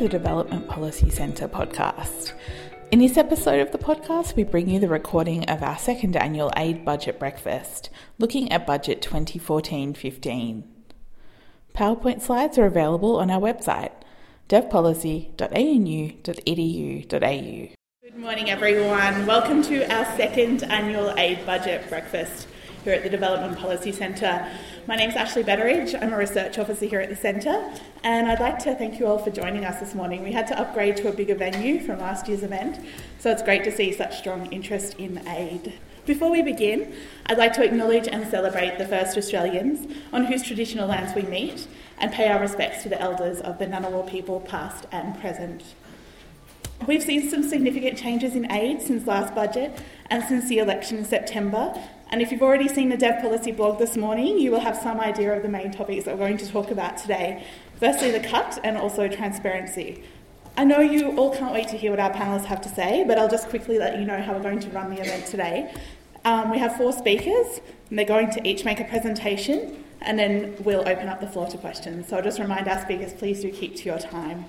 to the Development Policy Centre podcast. In this episode of the podcast, we bring you the recording of our second annual Aid Budget Breakfast, looking at Budget 2014 15. PowerPoint slides are available on our website, devpolicy.anu.edu.au. Good morning, everyone. Welcome to our second annual Aid Budget Breakfast here at the Development Policy Centre. My name is Ashley Betteridge. I'm a research officer here at the centre, and I'd like to thank you all for joining us this morning. We had to upgrade to a bigger venue from last year's event, so it's great to see such strong interest in aid. Before we begin, I'd like to acknowledge and celebrate the first Australians on whose traditional lands we meet and pay our respects to the elders of the Ngunnawal people, past and present. We've seen some significant changes in aid since last budget and since the election in September, and if you've already seen the Dev Policy blog this morning, you will have some idea of the main topics that we're going to talk about today. Firstly, the cut and also transparency. I know you all can't wait to hear what our panelists have to say, but I'll just quickly let you know how we're going to run the event today. Um, we have four speakers, and they're going to each make a presentation, and then we'll open up the floor to questions. So I'll just remind our speakers, please do keep to your time.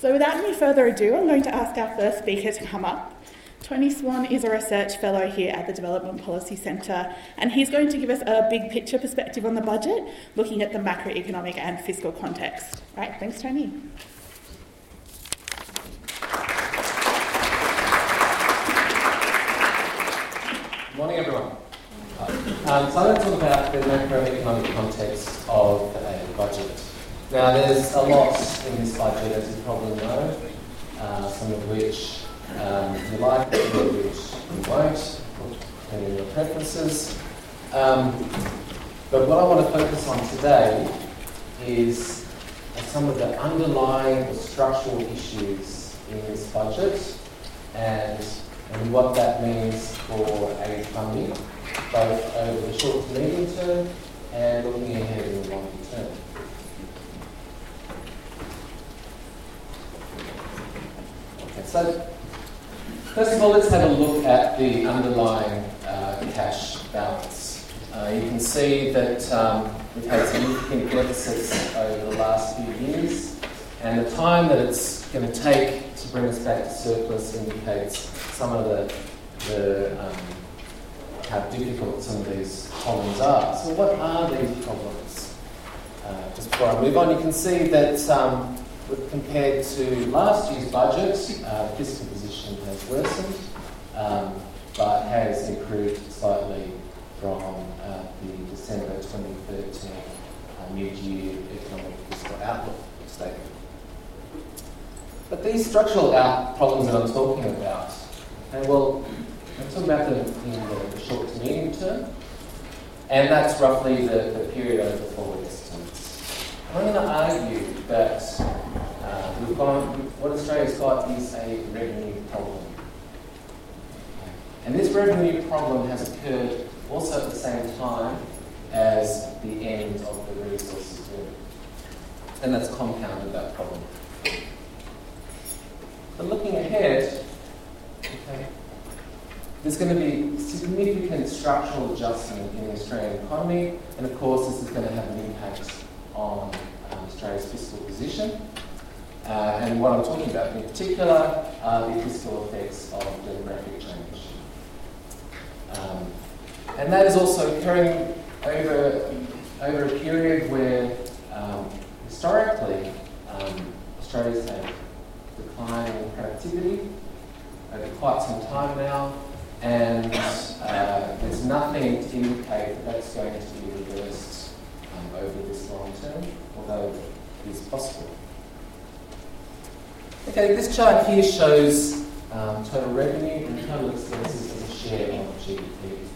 So without any further ado, I'm going to ask our first speaker to come up. Tony Swan is a research fellow here at the Development Policy Centre, and he's going to give us a big picture perspective on the budget, looking at the macroeconomic and fiscal context. Right, thanks, Tony. Good Morning, everyone. Um, so I'm going to talk about the macroeconomic context of a budget. Now, there's a lot in this budget, as you probably know, uh, some of which um, if you like, which you won't, depending on your preferences. Um, but what I want to focus on today is some of the underlying or structural issues in this budget and, and what that means for aid funding, both over the short to medium term and looking ahead in the longer term. So First of all, let's have a look at the underlying uh, cash balance. Uh, you can see that um, we've had significant deficits over the last few years, and the time that it's going to take to bring us back to surplus indicates some of the, the um, how difficult some of these problems are. So, what are these problems? Uh, just before I move on, you can see that um, compared to last year's budget, uh, fiscal has worsened, um, but has improved slightly from uh, the December 2013 uh, mid-year economic fiscal outlook statement. But these structural out problems that I'm talking about, okay, well, I'm talking about them in the short to medium term, and that's roughly the, the period over the forward estimates. I'm going to argue that uh, we've gone, what Australia's got is a revenue problem. And this revenue problem has occurred also at the same time as the end of the resources boom. And that's compounded that problem. But looking ahead, okay, there's going to be significant structural adjustment in the Australian economy, and of course, this is going to have an impact on um, Australia's fiscal position. Uh, and what I'm talking about in particular are the fiscal effects of demographic change. Um, and that is also occurring over, over a period where um, historically um, Australia's had declining productivity over quite some time now, and uh, there's nothing to indicate that that's going to be reversed um, over this long term, although it is possible. Okay, this chart here shows um, total revenue and total expenses share of GDP.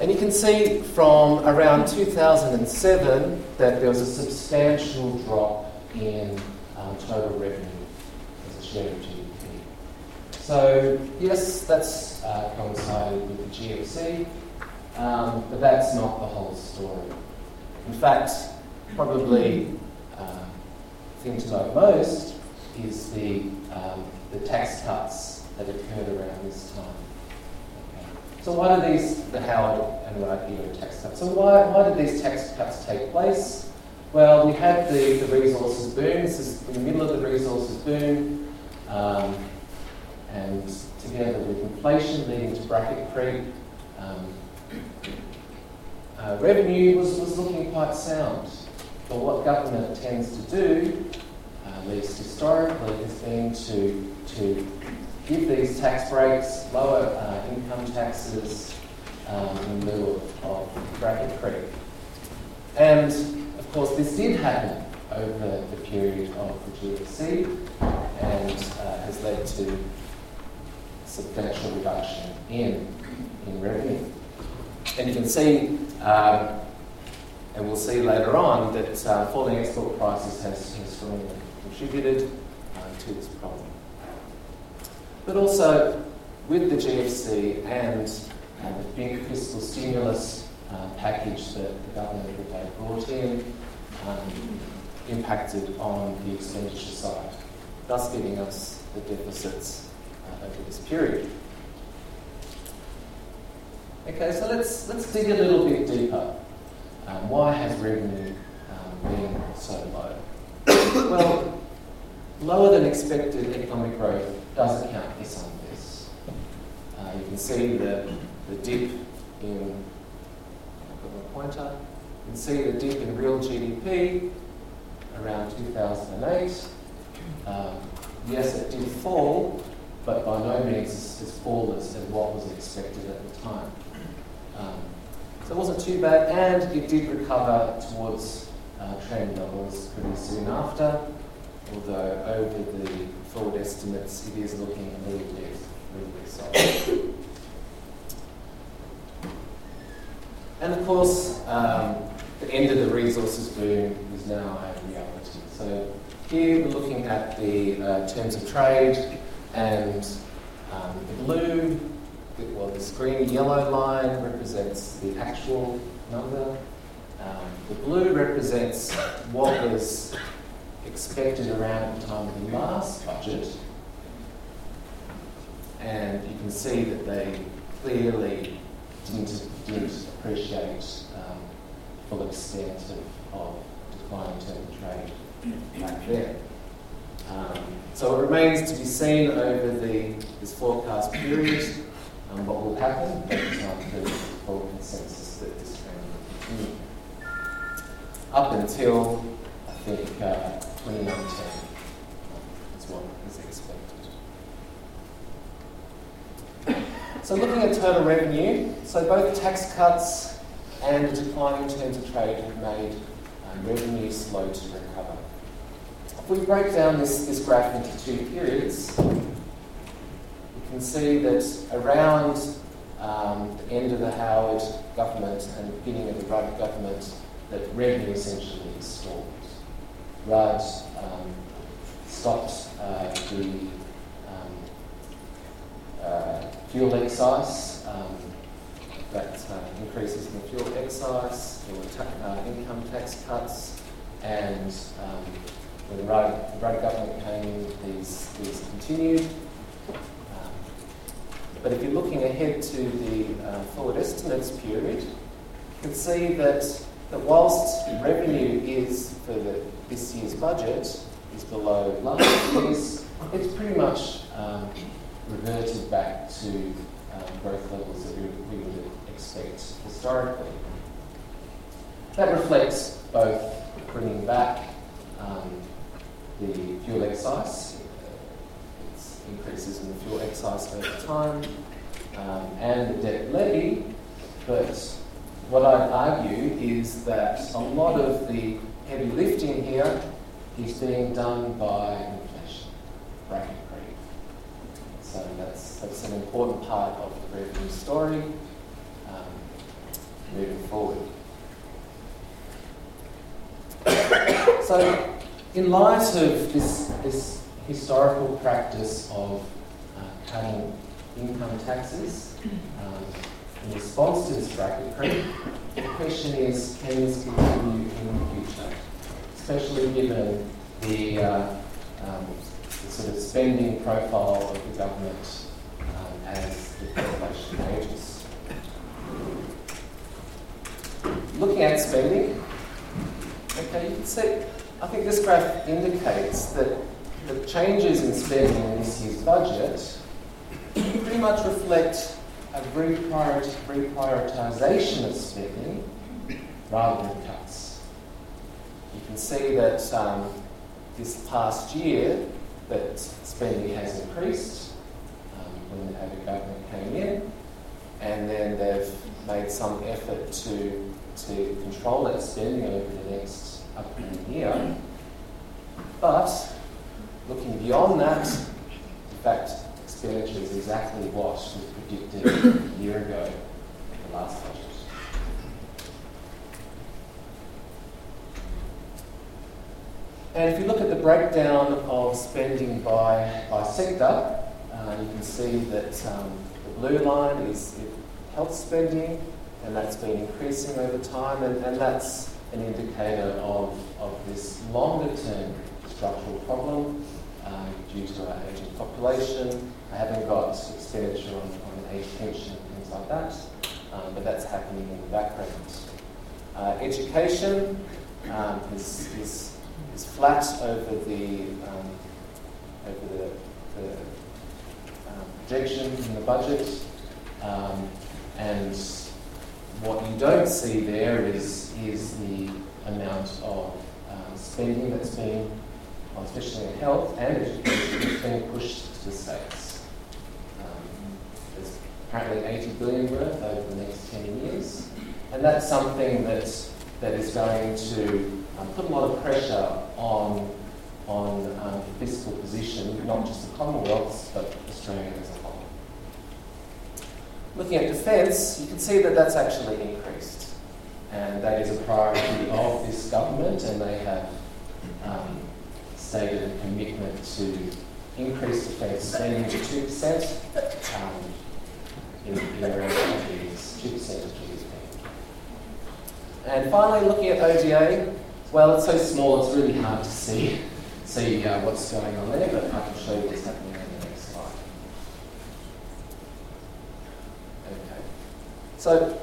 And you can see from around 2007 that there was a substantial drop in um, total revenue as a share of GDP. So, yes, that's uh, coincided with the GFC, um, but that's not the whole story. In fact, probably the thing to note most is the, um, the tax cuts that occurred around this time. Okay. So why did these, the Howard and era tax cuts, so why, why did these tax cuts take place? Well, we had the, the resources boom. This is in the middle of the resources boom. Um, and together with inflation leading to bracket creep, um, uh, revenue was, was looking quite sound. But what government tends to do, uh, at least historically, has been to, to give these tax breaks, lower uh, income taxes um, in lieu of, of bracket creep. And of course, this did happen over the period of the GFC and uh, has led to substantial reduction in, in revenue. And you can see, um, and we'll see later on, that uh, falling export prices has, has strongly contributed uh, to this problem. But also, with the GFC and uh, the big fiscal stimulus uh, package that the government that they brought in um, impacted on the expenditure side, thus giving us the deficits uh, over this period. Okay, so let's let's dig a little bit deeper. Um, why has revenue um, been so low? well, lower than expected economic growth does account for some of this. Uh, you can see the, the dip in my pointer. You can see the dip in real GDP around 2008. Um, yes, it did fall, but by no means as, fall as what was expected at the time. Um, so it wasn't too bad, and it did recover towards uh, trend levels pretty soon after, although over the forward estimates it is looking a little bit, little bit soft. and of course, um, the end of the resources boom is now a reality. So here we're looking at the uh, terms of trade and um, the blue well, the green yellow line represents the actual number. Um, the blue represents what was expected around the time of the last budget. And you can see that they clearly didn't, didn't appreciate um, full extent of, of declining term trade back then. Um, so it remains to be seen over the, this forecast period um, what will happen, but um, there's full consensus that this trend will continue. Up until, I think, uh, 2019 is what is expected. So looking at total revenue, so both tax cuts and a decline in terms of trade have made um, revenue slow to recover. If we break down this, this graph into two periods, you can see that around um, the end of the Howard government and the beginning of the Rudd government, that revenue essentially stalled. Rudd um, stopped uh, the um, uh, fuel excise, um, that uh, increases in the fuel excise, there were ta- uh, income tax cuts, and um, the Rudd, the Rudd government came these, these continued. But if you're looking ahead to the uh, forward estimates period, you can see that, that whilst revenue is for the, this year's budget is below last year's, it's pretty much um, reverted back to um, growth levels that we, we would expect historically. That reflects both bringing back um, the fuel excise it's increases in the fuel excise over time um, and the debt levy, but what I'd argue is that a lot of the heavy lifting here is being done by inflation, creep. So that's, that's an important part of the revenue story um, moving forward. so, in light of this, this historical practice of uh, cutting income taxes um, in response to this bracket creep. The question is, can this continue in the future, especially given the, uh, um, sort of spending profile of the government um, as the population ages. Looking at spending, Okay, you can see, I think this graph indicates that the changes in spending in this year's budget pretty much reflect a reprioritisation of spending rather than cuts. You can see that um, this past year that spending has increased um, when the Abbott government came in, and then they've made some effort to, to control that spending over the next upcoming year. But looking beyond that, in fact, expenditure is exactly what was predicted a year ago the last. And if you look at the breakdown of spending by, by sector, uh, you can see that um, the blue line is health spending, and that's been increasing over time, and, and that's an indicator of, of this longer term structural problem um, due to our ageing population. I haven't got expenditure on, on age pension and things like that, um, but that's happening in the background. Uh, education um, is, is, is flat over the, um, over the, the um, projection in the budget. Um, and what you don't see there is, is the amount of um, spending that's being, especially in health and education, that's being pushed to the states. Um, there's apparently 80 billion worth over the next 10 years, and that's something that, that is going to put a lot of pressure on, on um, the fiscal position, not just the Commonwealth, but Australia as a whole. Looking at defence, you can see that that's actually increased. And that is a priority of this government, and they have um, stated a commitment to increase defence spending to 2% um, in, in around five years, 2% of GDP. And finally, looking at ODA, well, it's so small, it's really hard to see, see uh, what's going on there, but I can show you what's happening on the next slide. Okay. So,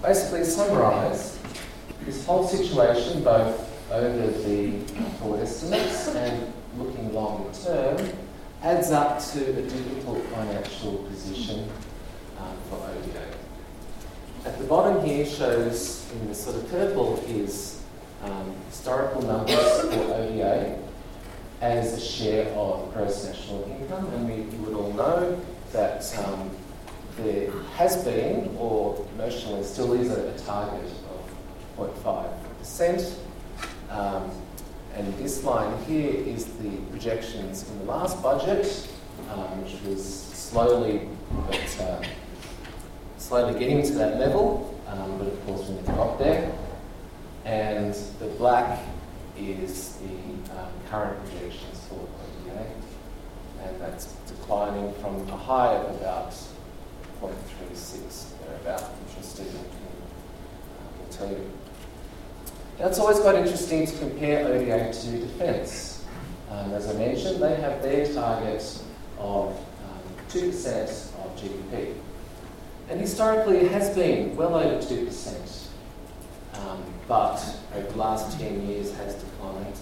basically, summarise, this whole situation, both over the forward estimates and looking long term, adds up to a difficult financial position um, for ODA. At the bottom here shows, in the sort of purple, is um, historical numbers for ODA as a share of gross national income, and we, would all know that um, there has been, or notionally still is, a, a target of 0.5%. Um, and this line here is the projections in the last budget, um, which was slowly but uh, slowly getting to that level, um, but of course we never got there. And the black is the um, current projections for 28, and that's declining from a high of about 0.36 thereabout, which Stephen uh, will tell you. It's always quite interesting to compare ODA to defence. Um, as I mentioned, they have their target of um, 2% of GDP. And historically, it has been well over 2%, um, but over the last 10 years has declined.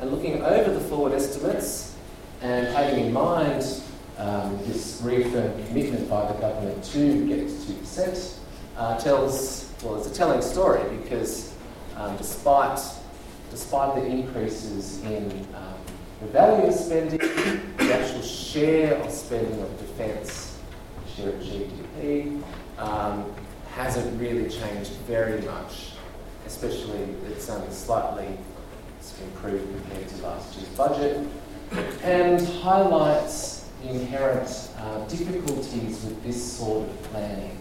And looking over the forward estimates and having in mind um, this reaffirmed commitment by the government to get to 2% uh, tells, well, it's a telling story because um, despite, despite the increases in um, the value of spending, the actual share of spending of defence, of GDP, um, hasn't really changed very much, especially it's only slightly improved compared to last year's budget, and highlights the inherent uh, difficulties with this sort of planning.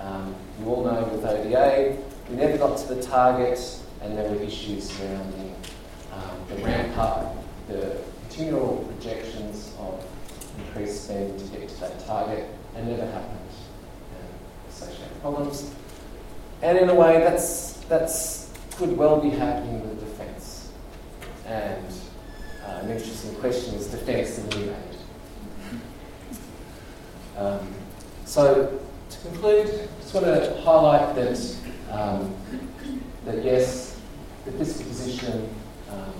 Um, you all know with ODA, we never got to the target, and there were issues surrounding um, the ramp up, the continual projections of increased spend to get to that target, and never happened. And problems. And in a way, that's that's could well be happening with defence. And uh, an interesting question is defence the new age? Um, so, to conclude, I just want to highlight that, um, that yes, the fiscal position um,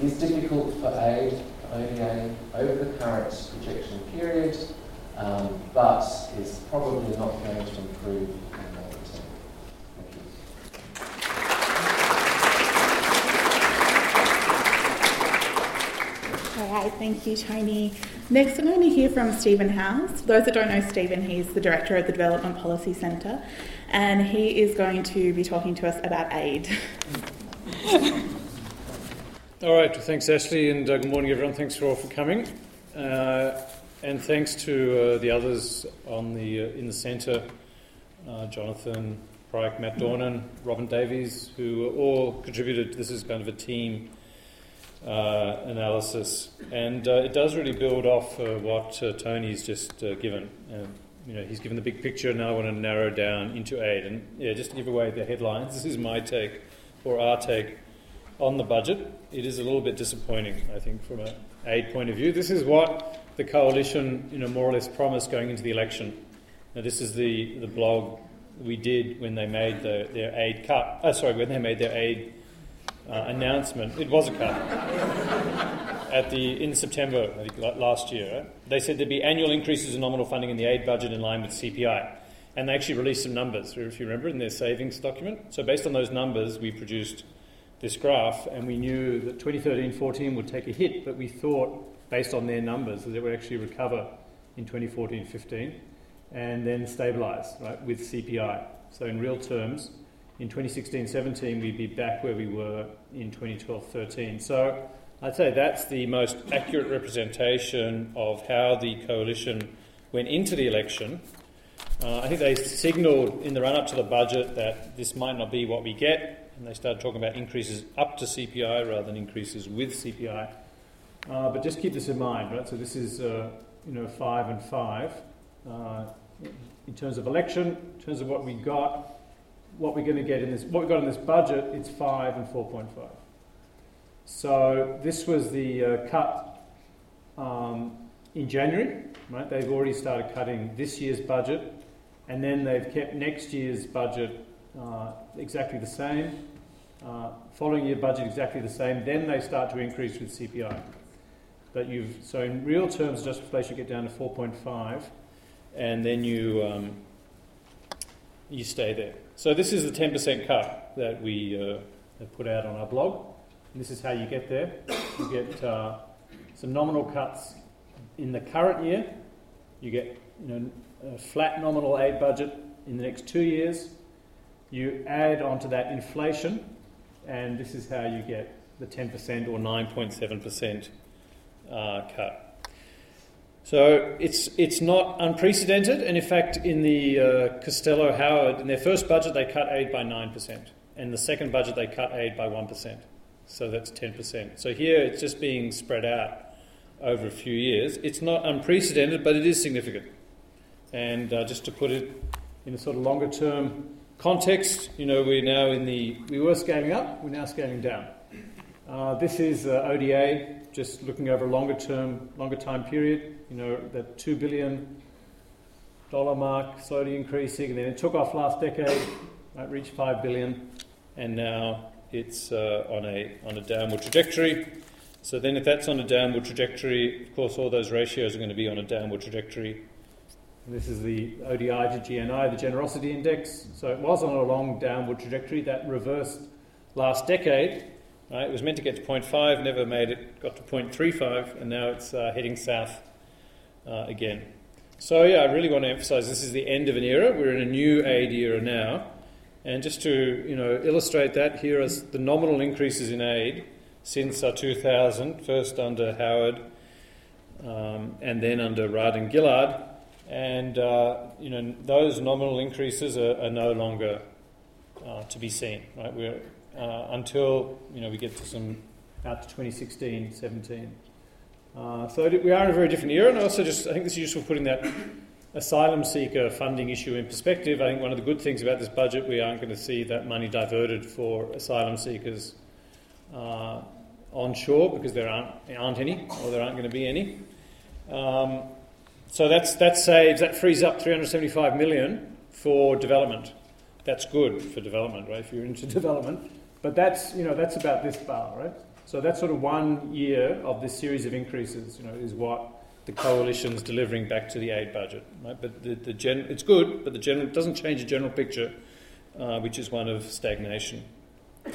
is difficult for aid, ODA, over the current projection period, um, but is probably not going to improve in the long term. Thank you. All right, thank you, Tony. Next, I'm going to hear from Stephen Howes. For those that don't know Stephen, he's the director of the Development Policy Centre, and he is going to be talking to us about aid. All right, well, thanks, Ashley, and uh, good morning, everyone. Thanks for all for coming, uh, and thanks to uh, the others on the uh, in the centre, uh, Jonathan Pryke, Matt Dornan, Robin Davies, who all contributed. This is kind of a team uh, analysis, and it does really build off what Tony's just given. you know, he's given the big picture. Now I want to narrow down into aid, and yeah, just to give away the headlines. This is my take, or our take on the budget. It is a little bit disappointing, I think, from an aid point of view. This is what the coalition, you know, more or less promised going into the election. Now, this is the, the blog we did when they made the, their aid cut. Oh, sorry, when they made their aid uh, announcement. It was a cut at the in September, I think, last year. They said there'd be annual increases in nominal funding in the aid budget in line with CPI. And they actually released some numbers, if you remember, in their savings document. So, based on those numbers, we produced this graph, and we knew that 2013-14 would take a hit, but we thought, based on their numbers, that it would actually recover in 2014-15 and then stabilise, right, with CPI. So in real terms, in 2016-17 we'd be back where we were in 2012-13. So I'd say that's the most accurate representation of how the coalition went into the election. Uh, I think they signalled in the run-up to the budget that this might not be what we get, and they started talking about increases up to CPI rather than increases with CPI. Uh, but just keep this in mind, right? So this is, uh, you know, five and five. Uh, in terms of election, in terms of what we got, what we're going to get in this, what we got in this budget, it's five and 4.5. So this was the uh, cut um, in January, right? They've already started cutting this year's budget, and then they've kept next year's budget uh, exactly the same. Uh, following year budget exactly the same, then they start to increase with CPI. But you've so in real terms, just inflation get down to 4.5, and then you um, you stay there. So this is the 10% cut that we uh, have put out on our blog. And this is how you get there. You get uh, some nominal cuts in the current year. You get you know, a flat nominal aid budget in the next two years. You add onto that inflation and this is how you get the 10% or 9.7% uh, cut. So it's, it's not unprecedented, and in fact, in the uh, Costello Howard, in their first budget, they cut aid by 9%, and the second budget, they cut aid by 1%. So that's 10%. So here it's just being spread out over a few years. It's not unprecedented, but it is significant. And uh, just to put it in a sort of longer term Context, you know, we're now in the, we were scaling up, we're now scaling down. Uh, this is uh, ODA, just looking over a longer term, longer time period. You know, that $2 billion mark slowly increasing, and then it took off last decade, right, reached 5 billion, and now it's uh, on, a, on a downward trajectory. So then if that's on a downward trajectory, of course all those ratios are going to be on a downward trajectory this is the ODA to GNI, the generosity index. So it was on a long downward trajectory that reversed last decade. Right? It was meant to get to 0.5, never made it, got to 0.35, and now it's uh, heading south uh, again. So, yeah, I really want to emphasize this is the end of an era. We're in a new aid era now. And just to you know, illustrate that, here are the nominal increases in aid since uh, 2000, first under Howard um, and then under Rudd and Gillard and uh, you know those nominal increases are, are no longer uh, to be seen. Right, we're uh, until you know we get to some out to 2016, 17. Uh, so we are in a very different era, and also just I think this is useful putting that asylum seeker funding issue in perspective. I think one of the good things about this budget we aren't going to see that money diverted for asylum seekers uh, onshore because there aren't aren't any or there aren't going to be any. Um, so that's, that saves, that frees up 375 million for development. That's good for development, right? If you're into development. But that's, you know, that's about this bar, right? So that's sort of one year of this series of increases, you know, is what the coalition's delivering back to the aid budget, right? But the, the gen- it's good, but the general, it doesn't change the general picture, uh, which is one of stagnation. I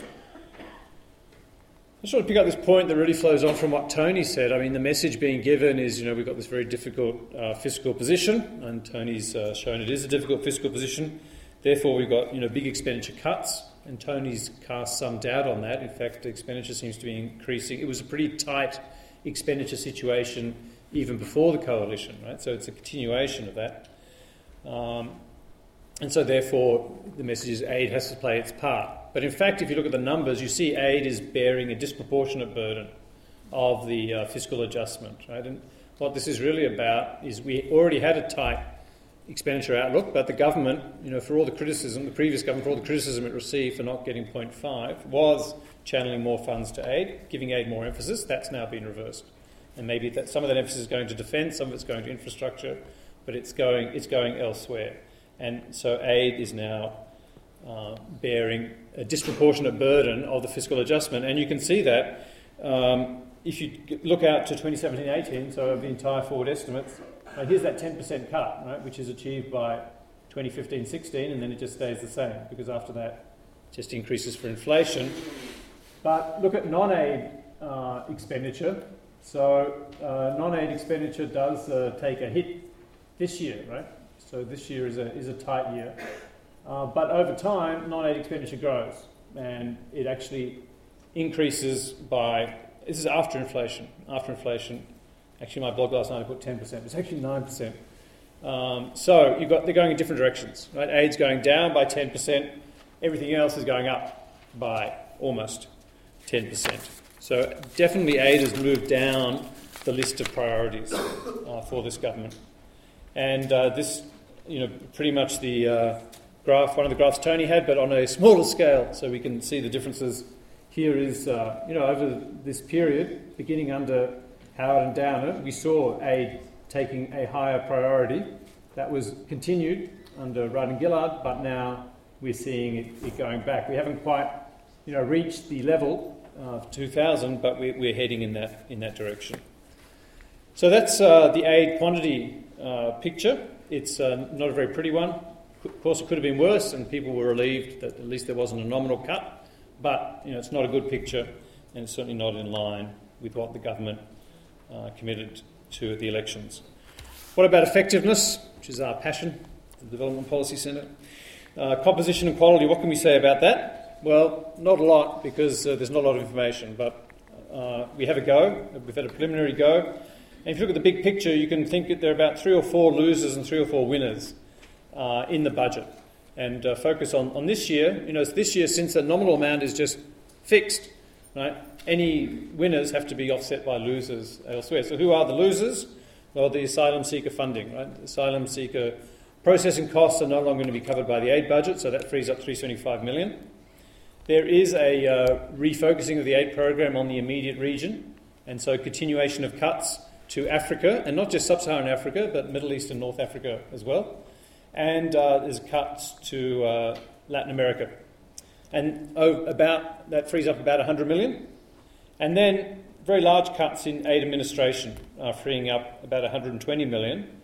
just want to pick up this point that really flows on from what Tony said. I mean, the message being given is, you know, we've got this very difficult uh, fiscal position, and Tony's uh, shown it is a difficult fiscal position. Therefore, we've got, you know, big expenditure cuts and Tony's cast some doubt on that. In fact, expenditure seems to be increasing. It was a pretty tight expenditure situation even before the coalition, right? So it's a continuation of that. Um, and so, therefore, the message is aid has to play its part. But in fact, if you look at the numbers, you see aid is bearing a disproportionate burden of the uh, fiscal adjustment, right? And what this is really about is we already had a tight expenditure outlook, but the government, you know, for all the criticism, the previous government, for all the criticism it received for not getting 0.5, was channeling more funds to aid, giving aid more emphasis. That's now been reversed. And maybe that, some of that emphasis is going to defence, some of it's going to infrastructure, but it's going, it's going elsewhere. And so aid is now uh, bearing a disproportionate burden of the fiscal adjustment. And you can see that um, if you look out to 2017 18, so the entire forward estimates, now here's that 10% cut, right, which is achieved by 2015-16, and then it just stays the same because after that, it just increases for inflation. But look at non-aid uh, expenditure. So uh, non-aid expenditure does uh, take a hit this year, right? So this year is a is a tight year, uh, but over time, non-aid expenditure grows, and it actually increases by. This is after inflation. After inflation, Actually, my blog last night I put 10%. It's actually 9%. Um, so you've got, they're going in different directions. Right? Aid's going down by 10%. Everything else is going up by almost 10%. So definitely aid has moved down the list of priorities uh, for this government. And uh, this, you know, pretty much the uh, graph, one of the graphs Tony had, but on a smaller scale, so we can see the differences. Here is, uh, you know, over this period, beginning under Howard and Downer, we saw aid taking a higher priority. That was continued under Rudd and Gillard, but now we're seeing it, it going back. We haven't quite, you know, reached the level of 2000, but we're, we're heading in that in that direction. So that's uh, the aid quantity uh, picture. It's uh, not a very pretty one. Of course, it could have been worse, and people were relieved that at least there wasn't a nominal cut. But you know, it's not a good picture, and it's certainly not in line with what the government uh, committed to the elections. What about effectiveness, which is our passion, the Development Policy Centre? Uh, composition and quality, what can we say about that? Well, not a lot because uh, there's not a lot of information, but uh, we have a go. We've had a preliminary go. And if you look at the big picture, you can think that there are about three or four losers and three or four winners uh, in the budget. And focus on, on this year. You know, it's this year, since the nominal amount is just fixed, right? Any winners have to be offset by losers elsewhere. So, who are the losers? Well, the asylum seeker funding, right? The asylum seeker processing costs are no longer going to be covered by the aid budget, so that frees up 375 million. There is a uh, refocusing of the aid program on the immediate region, and so continuation of cuts to Africa, and not just sub-Saharan Africa, but Middle East and North Africa as well. And uh, there's cuts to uh, Latin America, and oh, about that frees up about 100 million. And then very large cuts in aid administration, uh, freeing up about 120 million.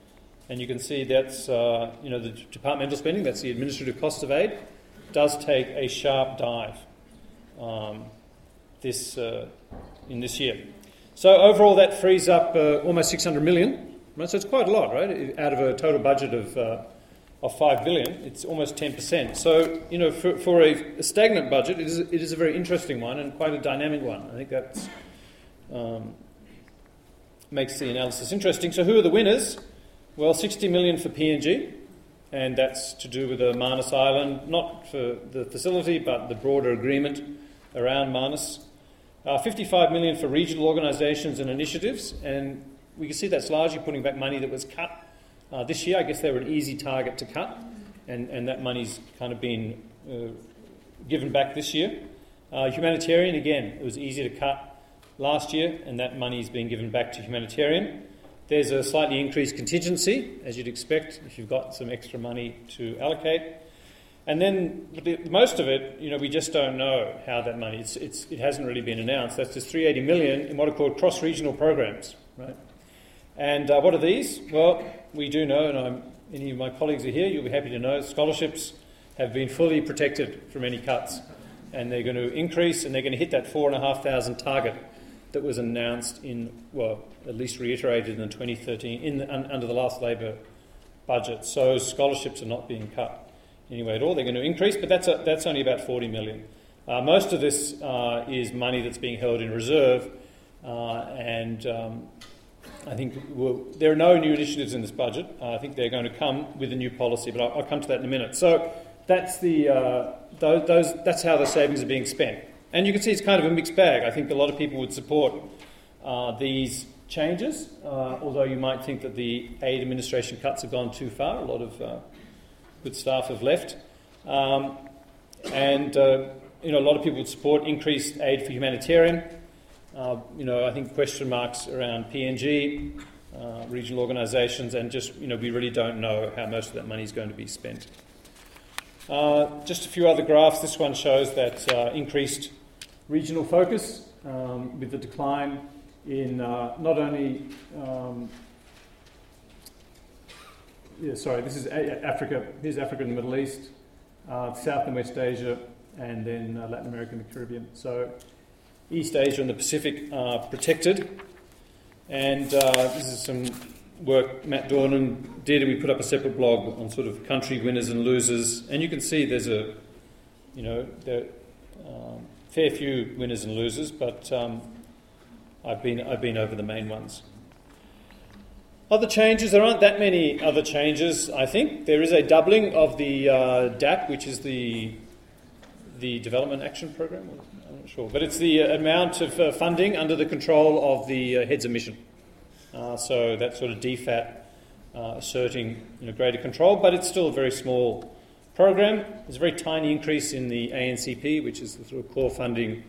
And you can see that's uh, you know the departmental spending, that's the administrative cost of aid, does take a sharp dive um, this uh, in this year. So overall, that frees up uh, almost 600 million. Right? So it's quite a lot, right? Out of a total budget of uh, of 5 billion, it's almost 10%. So, you know, for, for a, a, stagnant budget, it is, it is a very interesting one and quite a dynamic one. I think that um, makes the analysis interesting. So, who are the winners? Well, 60 million for PNG, and that's to do with the Manus Island, not for the facility, but the broader agreement around Manus. Uh, 55 million for regional organisations and initiatives, and we can see that's largely putting back money that was cut uh, this year, I guess they were an easy target to cut, and, and that money's kind of been uh, given back this year. Uh, humanitarian, again, it was easy to cut last year, and that money is being given back to humanitarian. There's a slightly increased contingency, as you'd expect if you've got some extra money to allocate. And then the, most of it, you know, we just don't know how that money. It's, it's, it hasn't really been announced. That's just 380 million in what are called cross-regional programs, right? And uh, what are these? Well, we do know, and I'm, any of my colleagues are here. You'll be happy to know scholarships have been fully protected from any cuts, and they're going to increase, and they're going to hit that four and a half thousand target that was announced in, well, at least reiterated in 2013 in the, un, under the last Labor budget. So scholarships are not being cut anyway at all. They're going to increase, but that's, a, that's only about 40 million. Uh, most of this uh, is money that's being held in reserve, uh, and um, I think there are no new initiatives in this budget. I think they're going to come with a new policy, but I'll, I'll come to that in a minute. So that's the uh, those, those, that's how the savings are being spent. And you can see it's kind of a mixed bag. I think a lot of people would support uh, these changes, uh, although you might think that the aid administration cuts have gone too far. A lot of uh, good staff have left. Um, and uh, you know, a lot of people would support increased aid for humanitarian. Uh, you know, I think question marks around PNG, uh, regional organisations, and just you know, we really don't know how most of that money is going to be spent. just a few other graphs. This one shows that increased regional focus um, with the decline in uh, not only, um, yeah, sorry, this is Africa, here's Africa and the Middle East, uh, South and West Asia, and then uh, Latin America and the Caribbean. So East Asia and the Pacific are protected. And uh, this is some work Matt Dornan did, and we put up a separate blog on sort of country winners and losers. And you can see there's a, you know, there, um, fair few winners and losers, but um, I've, been, I've been over the main ones. Other changes, there aren't that many other changes, I think. There is a doubling of the uh, DAP, which is the, the Development Action Program. Not sure. But it's the uh, amount of uh, funding under the control of the uh, heads of mission. So that sort of DFAT asserting you know, greater control, but it's still a very small program. There's a very tiny increase in the ANCP, which is the sort of core funding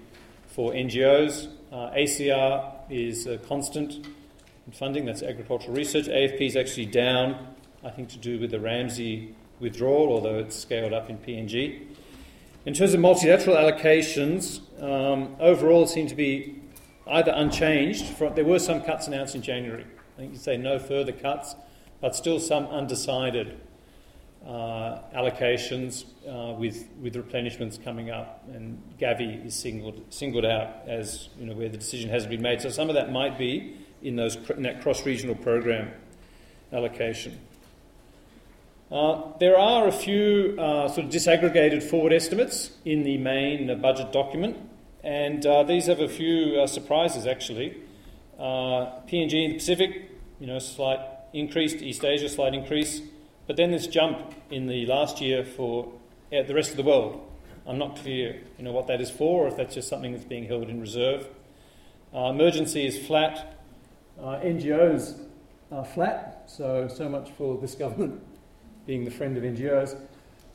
for NGOs. Uh, ACIAR is uh, constant in funding, that's agricultural research. AFP is actually down, I think, to do with the RAMSI withdrawal, although it's scaled up in PNG. In terms of multilateral allocations, um, overall seem to be either unchanged. There were some cuts announced in January. I think you say no further cuts, but still some undecided uh, allocations uh, with, with replenishments coming up, and Gavi is singled, singled out as you know, where the decision hasn't been made. So some of that might be in, those, in that cross regional program allocation. Uh, there are a few uh, sort of disaggregated forward estimates in the main budget document, and uh, these have a few uh, surprises actually. PNG in the Pacific, you know, slight increase, East Asia, slight increase. But then this jump in the last year for uh, the rest of the world, I'm not clear you know, what that is for or if that's just something that's being held in reserve. Uh, emergency is flat. Uh, NGOs are flat, so, so much for this government being the friend of NGOs.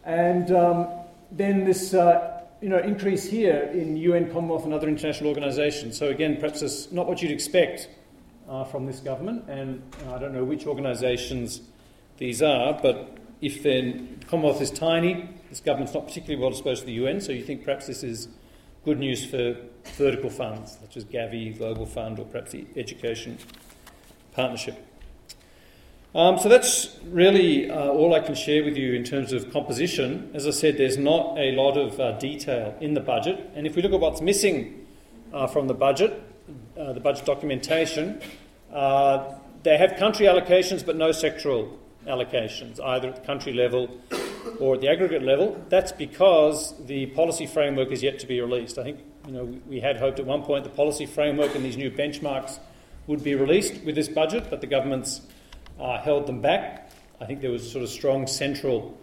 And um, then this uh, you know, increase here in UN, Commonwealth, and other international organisations. So, again, perhaps it's not what you'd expect uh, from this government, and I don't know which organisations these are, but if then Commonwealth is tiny, this government's not particularly well disposed to the UN, so you think perhaps this is good news for vertical funds, such as Gavi, Global Fund, or perhaps the Education Partnership. Um, so that's really uh, all I can share with you in terms of composition. As I said, there's not a lot of uh, detail in the budget, and if we look at what's missing uh, from the budget, uh, the budget documentation, uh, they have country allocations but no sectoral allocations, either at the country level or at the aggregate level. That's because the policy framework is yet to be released. I think you know we had hoped at one point the policy framework and these new benchmarks would be released with this budget, but the government's uh, held them back. I think there was sort of strong central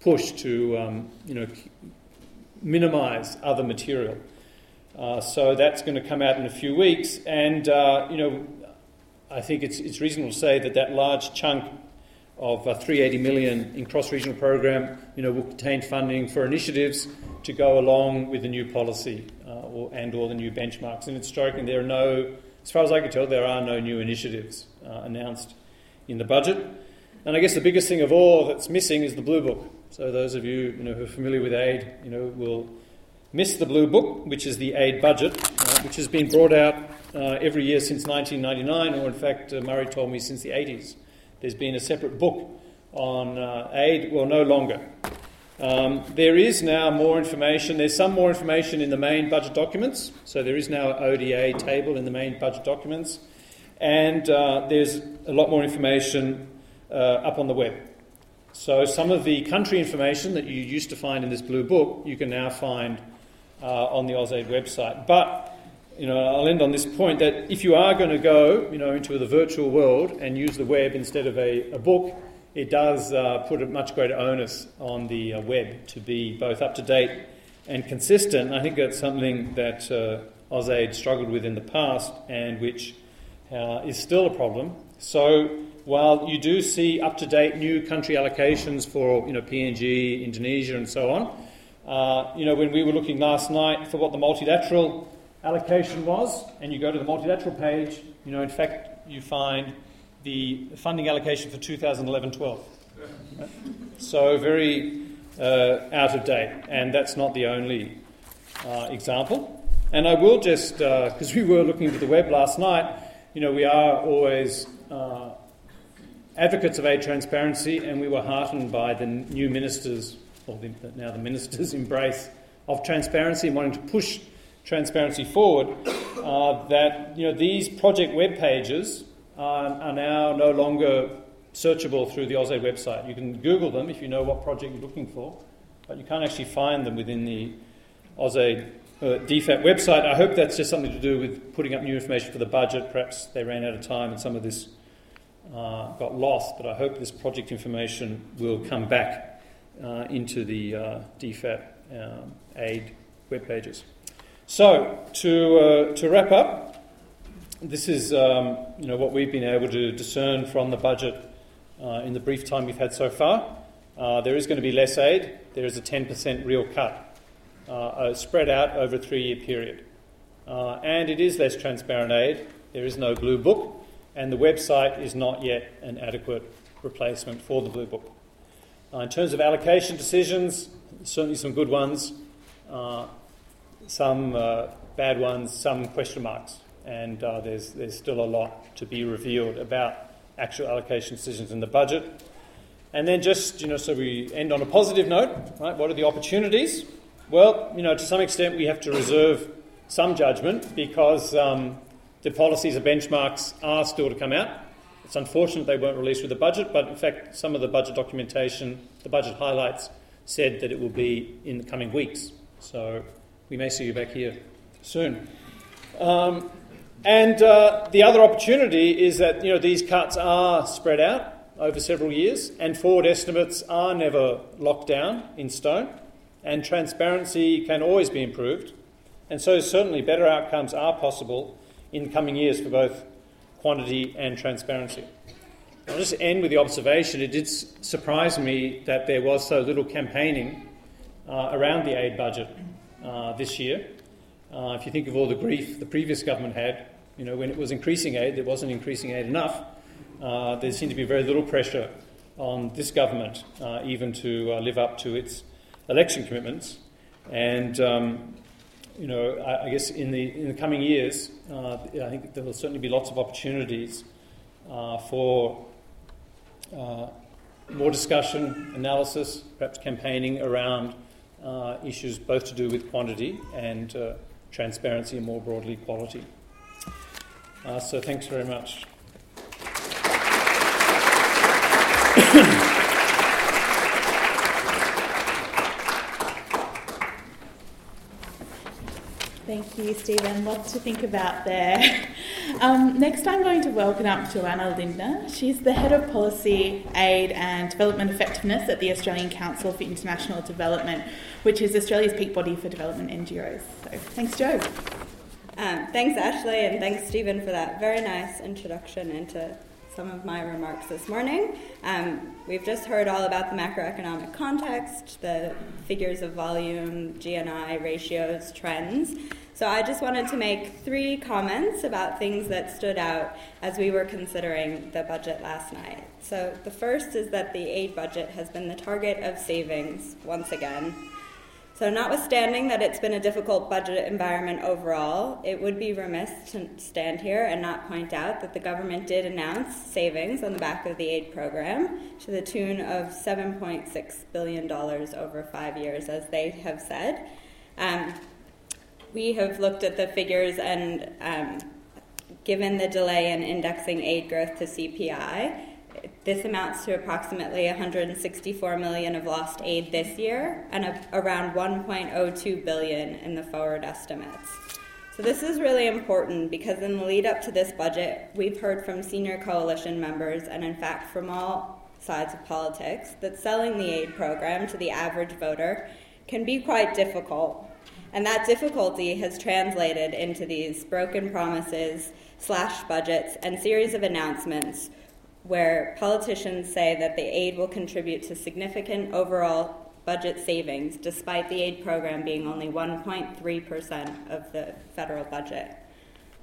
push to um, you know minimise other material. Uh, so that's going to come out in a few weeks, and uh, you know I think it's, it's reasonable to say that that large chunk of uh, 380 million in cross-regional program, you know, will contain funding for initiatives to go along with the new policy uh, or, and or the new benchmarks. And it's striking there are no as far as I can tell, there are no new initiatives uh, announced in the budget. And I guess the biggest thing of all that's missing is the blue book. So those of you, you know, who are familiar with aid, you know, will miss the blue book, which is the aid budget, uh, which has been brought out uh, every year since 1999, or in fact, uh, Murray told me since the 80s. There's been a separate book on uh, aid, well, no longer. Um, there is now more information. There's some more information in the main budget documents. So there is now an ODA table in the main budget documents. And uh, there's a lot more information uh, up on the web. So some of the country information that you used to find in this blue book, you can now find uh, on the AusAid website. But you know, I'll end on this point that if you are going to go, you know, into the virtual world and use the web instead of a, a book, it does uh, put a much greater onus on the uh, web to be both up to date and consistent. I think that's something that uh, AusAid struggled with in the past and which uh, is still a problem. So while you do see up to date new country allocations for you know, PNG, Indonesia, and so on, uh, you know, when we were looking last night for what the multilateral allocation was, and you go to the multilateral page, you know, in fact, you find the funding allocation for 2011-12. So very uh, out of date, and that's not the only uh, example. And I will just, because uh, we were looking at the web last night, you know, we are always uh, advocates of aid transparency, and we were heartened by the new ministers, or the, now the ministers' embrace of transparency and wanting to push transparency forward. Uh, that you know these project web pages are now no longer searchable through the AusAid website. You can Google them if you know what project you're looking for, but you can't actually find them within the AusAid uh, DFAT website. I hope that's just something to do with putting up new information for the budget. Perhaps they ran out of time and some of this uh, got lost, but I hope this project information will come back uh, into the uh, DFAT um, aid web pages. So, to, uh, to wrap up, this is um, you know, what we've been able to discern from the budget uh, in the brief time we've had so far. There is going to be less aid. There is a 10% real cut uh, uh, spread out over a three year period. Uh, and it is less transparent aid. There is no blue book, and the website is not yet an adequate replacement for the blue book. Uh, in terms of allocation decisions, certainly some good ones, some bad ones, some question marks and uh, there's, there's still a lot to be revealed about actual allocation decisions in the budget. And then just, you know, so we end on a positive note, right? What are the opportunities? Well, you know, to some extent we have to reserve some judgment because um, the policies and benchmarks are still to come out. It's unfortunate they weren't released with the budget, but in fact, some of the budget documentation, the budget highlights, said that it will be in the coming weeks. So we may see you back here soon. Um, and uh, the other opportunity is that you know these cuts are spread out over several years, and forward estimates are never locked down in stone, and transparency can always be improved. And so, certainly, better outcomes are possible in coming years for both quantity and transparency. I'll just end with the observation it did surprise me that there was so little campaigning uh, around the aid budget uh, this year. Uh, if you think of all the grief the previous government had, you know, when it was increasing aid, there wasn't increasing aid enough. Uh, there seemed to be very little pressure on this government uh, even to uh, live up to its election commitments. And, um, you know, I, I, guess in the, in the coming years, uh, I think there will certainly be lots of opportunities uh, for more discussion, analysis, perhaps campaigning around issues both to do with quantity and transparency and more broadly quality. Uh, so thanks very much. Thank you, Stephen. Lots to think about there. Um, next, I'm going to welcome up Joanna Lindner. She's the Head of Policy, Aid and Development Effectiveness at the Australian Council for International Development, which is Australia's peak body for development NGOs. So, thanks, Jo. Um, thanks, Ashley, and thanks, Stephen, for that very nice introduction into some of my remarks this morning. Um, we've just heard all about the macroeconomic context, the figures of volume, GNI, ratios, trends. So I just wanted to make three comments about things that stood out as we were considering the budget last night. So the first is that the aid budget has been the target of savings once again. So, notwithstanding that it's been a difficult budget environment overall, it would be remiss to stand here and not point out that the government did announce savings on the back of the aid program to the tune of $7.6 billion over five years, as they have said. Um, we have looked at the figures and um, given the delay in indexing aid growth to CPI, this amounts to approximately 164 million of lost aid this year and around 1.02 billion in the forward estimates. So this is really important because in the lead up to this budget, we've heard from senior coalition members and in fact from all sides of politics that selling the aid program to the average voter can be quite difficult. And that difficulty has translated into these broken promises, slash budgets, and series of announcements where politicians say that the aid will contribute to significant overall budget savings, despite the aid program being only 1.3% of the federal budget.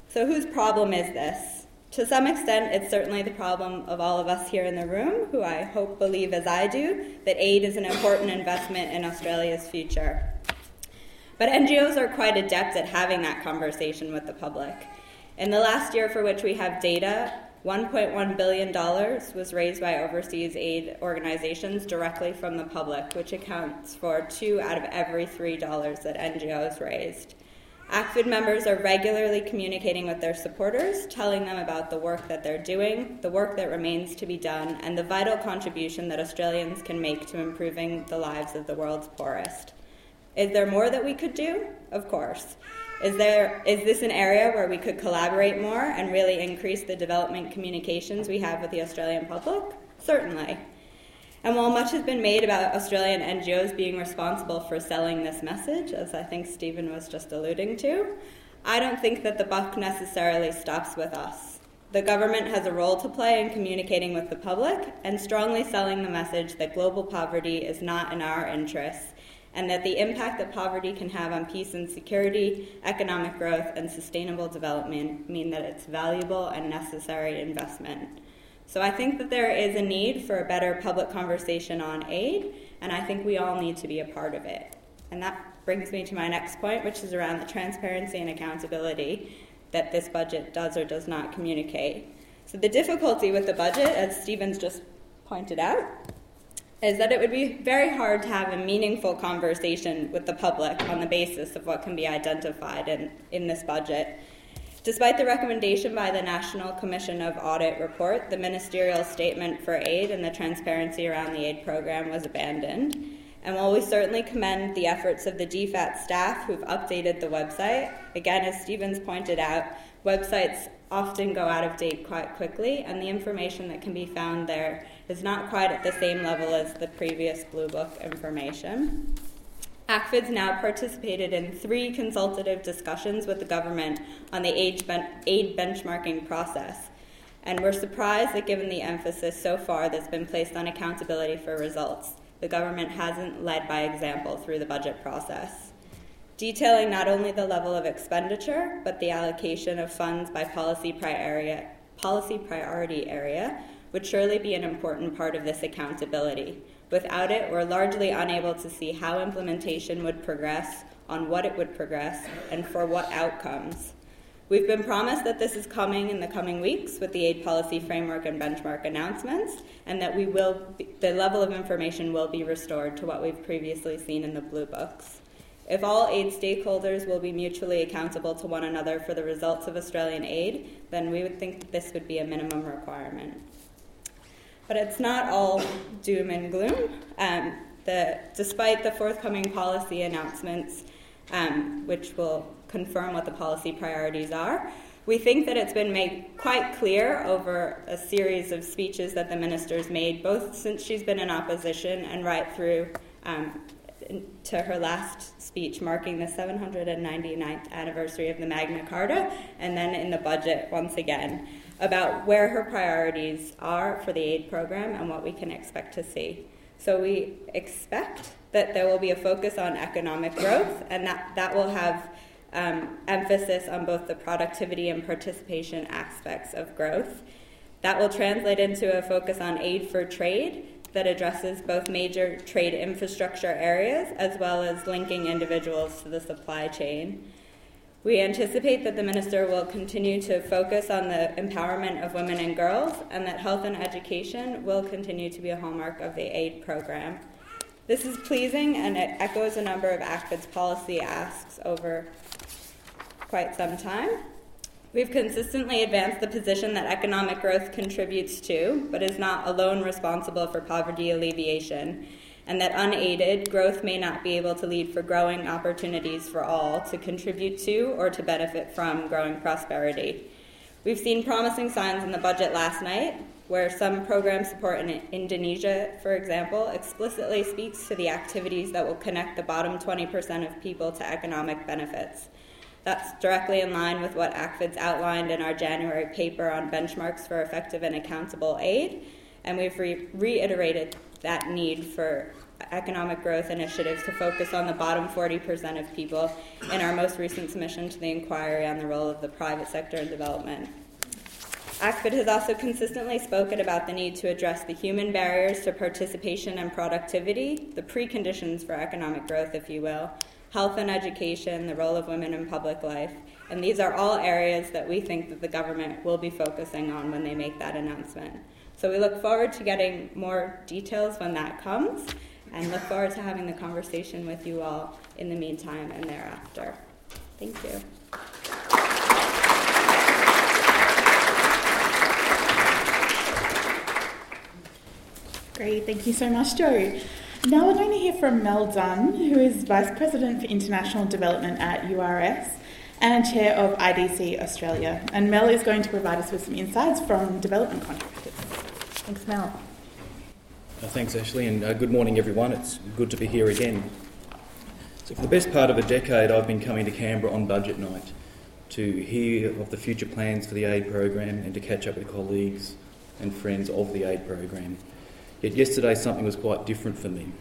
So, whose problem is this? To some extent, it's certainly the problem of all of us here in the room, who I hope believe, as I do, that aid is an important investment in Australia's future. But NGOs are quite adept at having that conversation with the public. In the last year for which we have data, $1.1 billion was raised by overseas aid organizations directly from the public, which accounts for two out of every three dollars that NGOs raised. ACFID members are regularly communicating with their supporters, telling them about the work that they're doing, the work that remains to be done, and the vital contribution that Australians can make to improving the lives of the world's poorest. Is there more that we could do? Of course. Is there is this an area where we could collaborate more and really increase the development communications we have with the Australian public? Certainly. And while much has been made about Australian NGOs being responsible for selling this message, as I think Stephen was just alluding to, I don't think that the buck necessarily stops with us. The government has a role to play in communicating with the public and strongly selling the message that global poverty is not in our interests and that the impact that poverty can have on peace and security, economic growth, and sustainable development mean that it's valuable and necessary investment. So I think that there is a need for a better public conversation on aid, and I think we all need to be a part of it. And that brings me to my next point, which is around the transparency and accountability that this budget does or does not communicate. So the difficulty with the budget, as Stephen's just pointed out, is that it would be very hard to have a meaningful conversation with the public on the basis of what can be identified in, in this budget. Despite the recommendation by the National Commission of Audit report, the ministerial statement for aid and the transparency around the aid program was abandoned. And while we certainly commend the efforts of the DFAT staff who've updated the website, again, as Stephen's pointed out, websites often go out of date quite quickly, and the information that can be found there is not quite at the same level as the previous Blue Book information. ACFID's now participated in three consultative discussions with the government on the aid, ben- aid benchmarking process, and we're surprised that given the emphasis so far that's been placed on accountability for results, the government hasn't led by example through the budget process. Detailing not only the level of expenditure, but the allocation of funds by policy, priori- policy priority area would surely be an important part of this accountability. Without it, we're largely unable to see how implementation would progress, on what it would progress, and for what outcomes. We've been promised that this is coming in the coming weeks with the aid policy framework and benchmark announcements, and that we will be, the level of information will be restored to what we've previously seen in the blue books. If all aid stakeholders will be mutually accountable to one another for the results of Australian aid, then we would think this would be a minimum requirement. But it's not all doom and gloom. Um, the, despite the forthcoming policy announcements, um, which will confirm what the policy priorities are, we think that it's been made quite clear over a series of speeches that the minister's made, both since she's been in opposition and right through um, to her last speech marking the 799th anniversary of the Magna Carta, and then in the budget once again about where her priorities are for the aid program and what we can expect to see. So we expect that there will be a focus on economic growth, and that, that will have um, emphasis on both the productivity and participation aspects of growth. That will translate into a focus on aid for trade that addresses both major trade infrastructure areas as well as linking individuals to the supply chain. We anticipate that the minister will continue to focus on the empowerment of women and girls and that health and education will continue to be a hallmark of the aid program. This is pleasing and it echoes a number of ACFID's policy asks over quite some time. We've consistently advanced the position that economic growth contributes to, but is not alone responsible for poverty alleviation, and that unaided growth may not be able to lead for growing opportunities for all to contribute to or to benefit from growing prosperity. We've seen promising signs in the budget last night, where some program support in Indonesia, for example, explicitly speaks to the activities that will connect the bottom 20% of people to economic benefits. That's directly in line with what ACFID's outlined in our January paper on benchmarks for effective and accountable aid, and we've re- reiterated that need for economic growth initiatives to focus on the bottom 40% of people in our most recent submission to the inquiry on the role of the private sector in development. ACFID has also consistently spoken about the need to address the human barriers to participation and productivity, the preconditions for economic growth, if you will, health and education, the role of women in public life. And these are all areas that we think that the government will be focusing on when they make that announcement. So we look forward to getting more details when that comes and look forward to having the conversation with you all in the meantime and thereafter. Thank you. Great, thank you so much, Jo. Now we're going to hear from Mel Dunn, who is Vice President for International Development at URS and Chair of IDC Australia. And Mel is going to provide us with some insights from development contractors. Thanks, Mel. Uh, thanks, Ashley, and uh, good morning, everyone. It's good to be here again. So, for the best part of a decade, I've been coming to Canberra on budget night to hear of the future plans for the aid program and to catch up with colleagues and friends of the aid program. Yet yesterday something was quite different for me.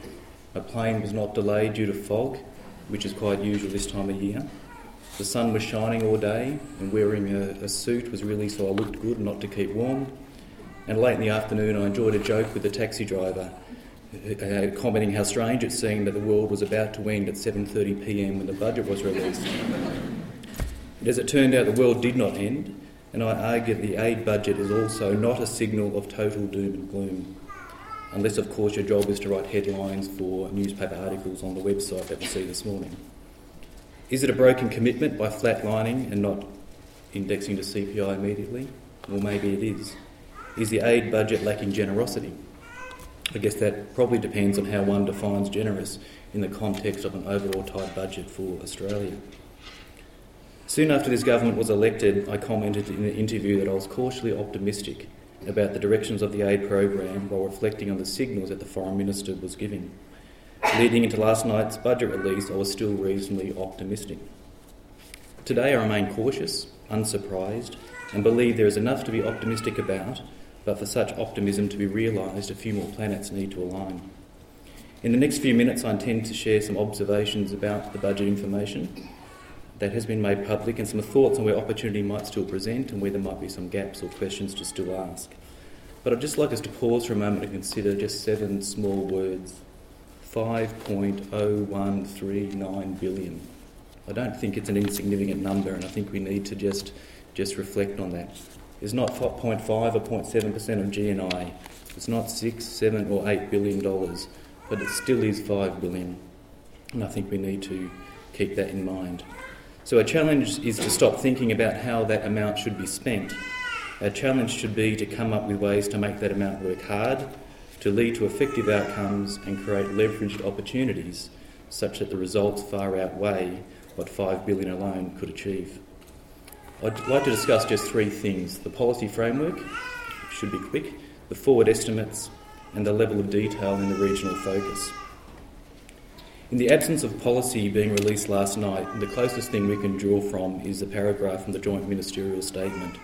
My plane was not delayed due to fog, which is quite usual this time of year. The sun was shining all day, and wearing a, a suit was really so I looked good, not to keep warm. And late in the afternoon, I enjoyed a joke with the taxi driver, uh, commenting how strange it seemed that the world was about to end at 7:30 p.m. when the budget was released. But as it turned out, the world did not end, and I argue the aid budget is also not a signal of total doom and gloom unless, of course, your job is to write headlines for newspaper articles on the website that we see this morning. Is it a broken commitment by flatlining and not indexing to CPI immediately? Well, maybe it is. Is the aid budget lacking generosity? I guess that probably depends on how one defines generous in the context of an overall tight budget for Australia. Soon after this government was elected, I commented in an interview that I was cautiously optimistic about the directions of the aid program while reflecting on the signals that the Foreign Minister was giving. Leading into last night's budget release, I was still reasonably optimistic. Today, I remain cautious, unsurprised, and believe there is enough to be optimistic about, but for such optimism to be realised, a few more planets need to align. In the next few minutes, I intend to share some observations about the budget information that has been made public and some thoughts on where opportunity might still present and where there might be some gaps or questions to still ask. But I'd just like us to pause for a moment and consider just seven small words 5.0139 billion. I don't think it's an insignificant number, and I think we need to just, just reflect on that. It's not 0.5 or 0.7% of GNI. It's not 6, 7 or 8 billion dollars, but it still is 5 billion. And I think we need to keep that in mind. So, our challenge is to stop thinking about how that amount should be spent. Our challenge should be to come up with ways to make that amount work hard, to lead to effective outcomes and create leveraged opportunities such that the results far outweigh what 5 billion alone could achieve. I'd like to discuss just three things the policy framework, should be quick, the forward estimates, and the level of detail in the regional focus. In the absence of policy being released last night, the closest thing we can draw from is the paragraph from the joint ministerial statement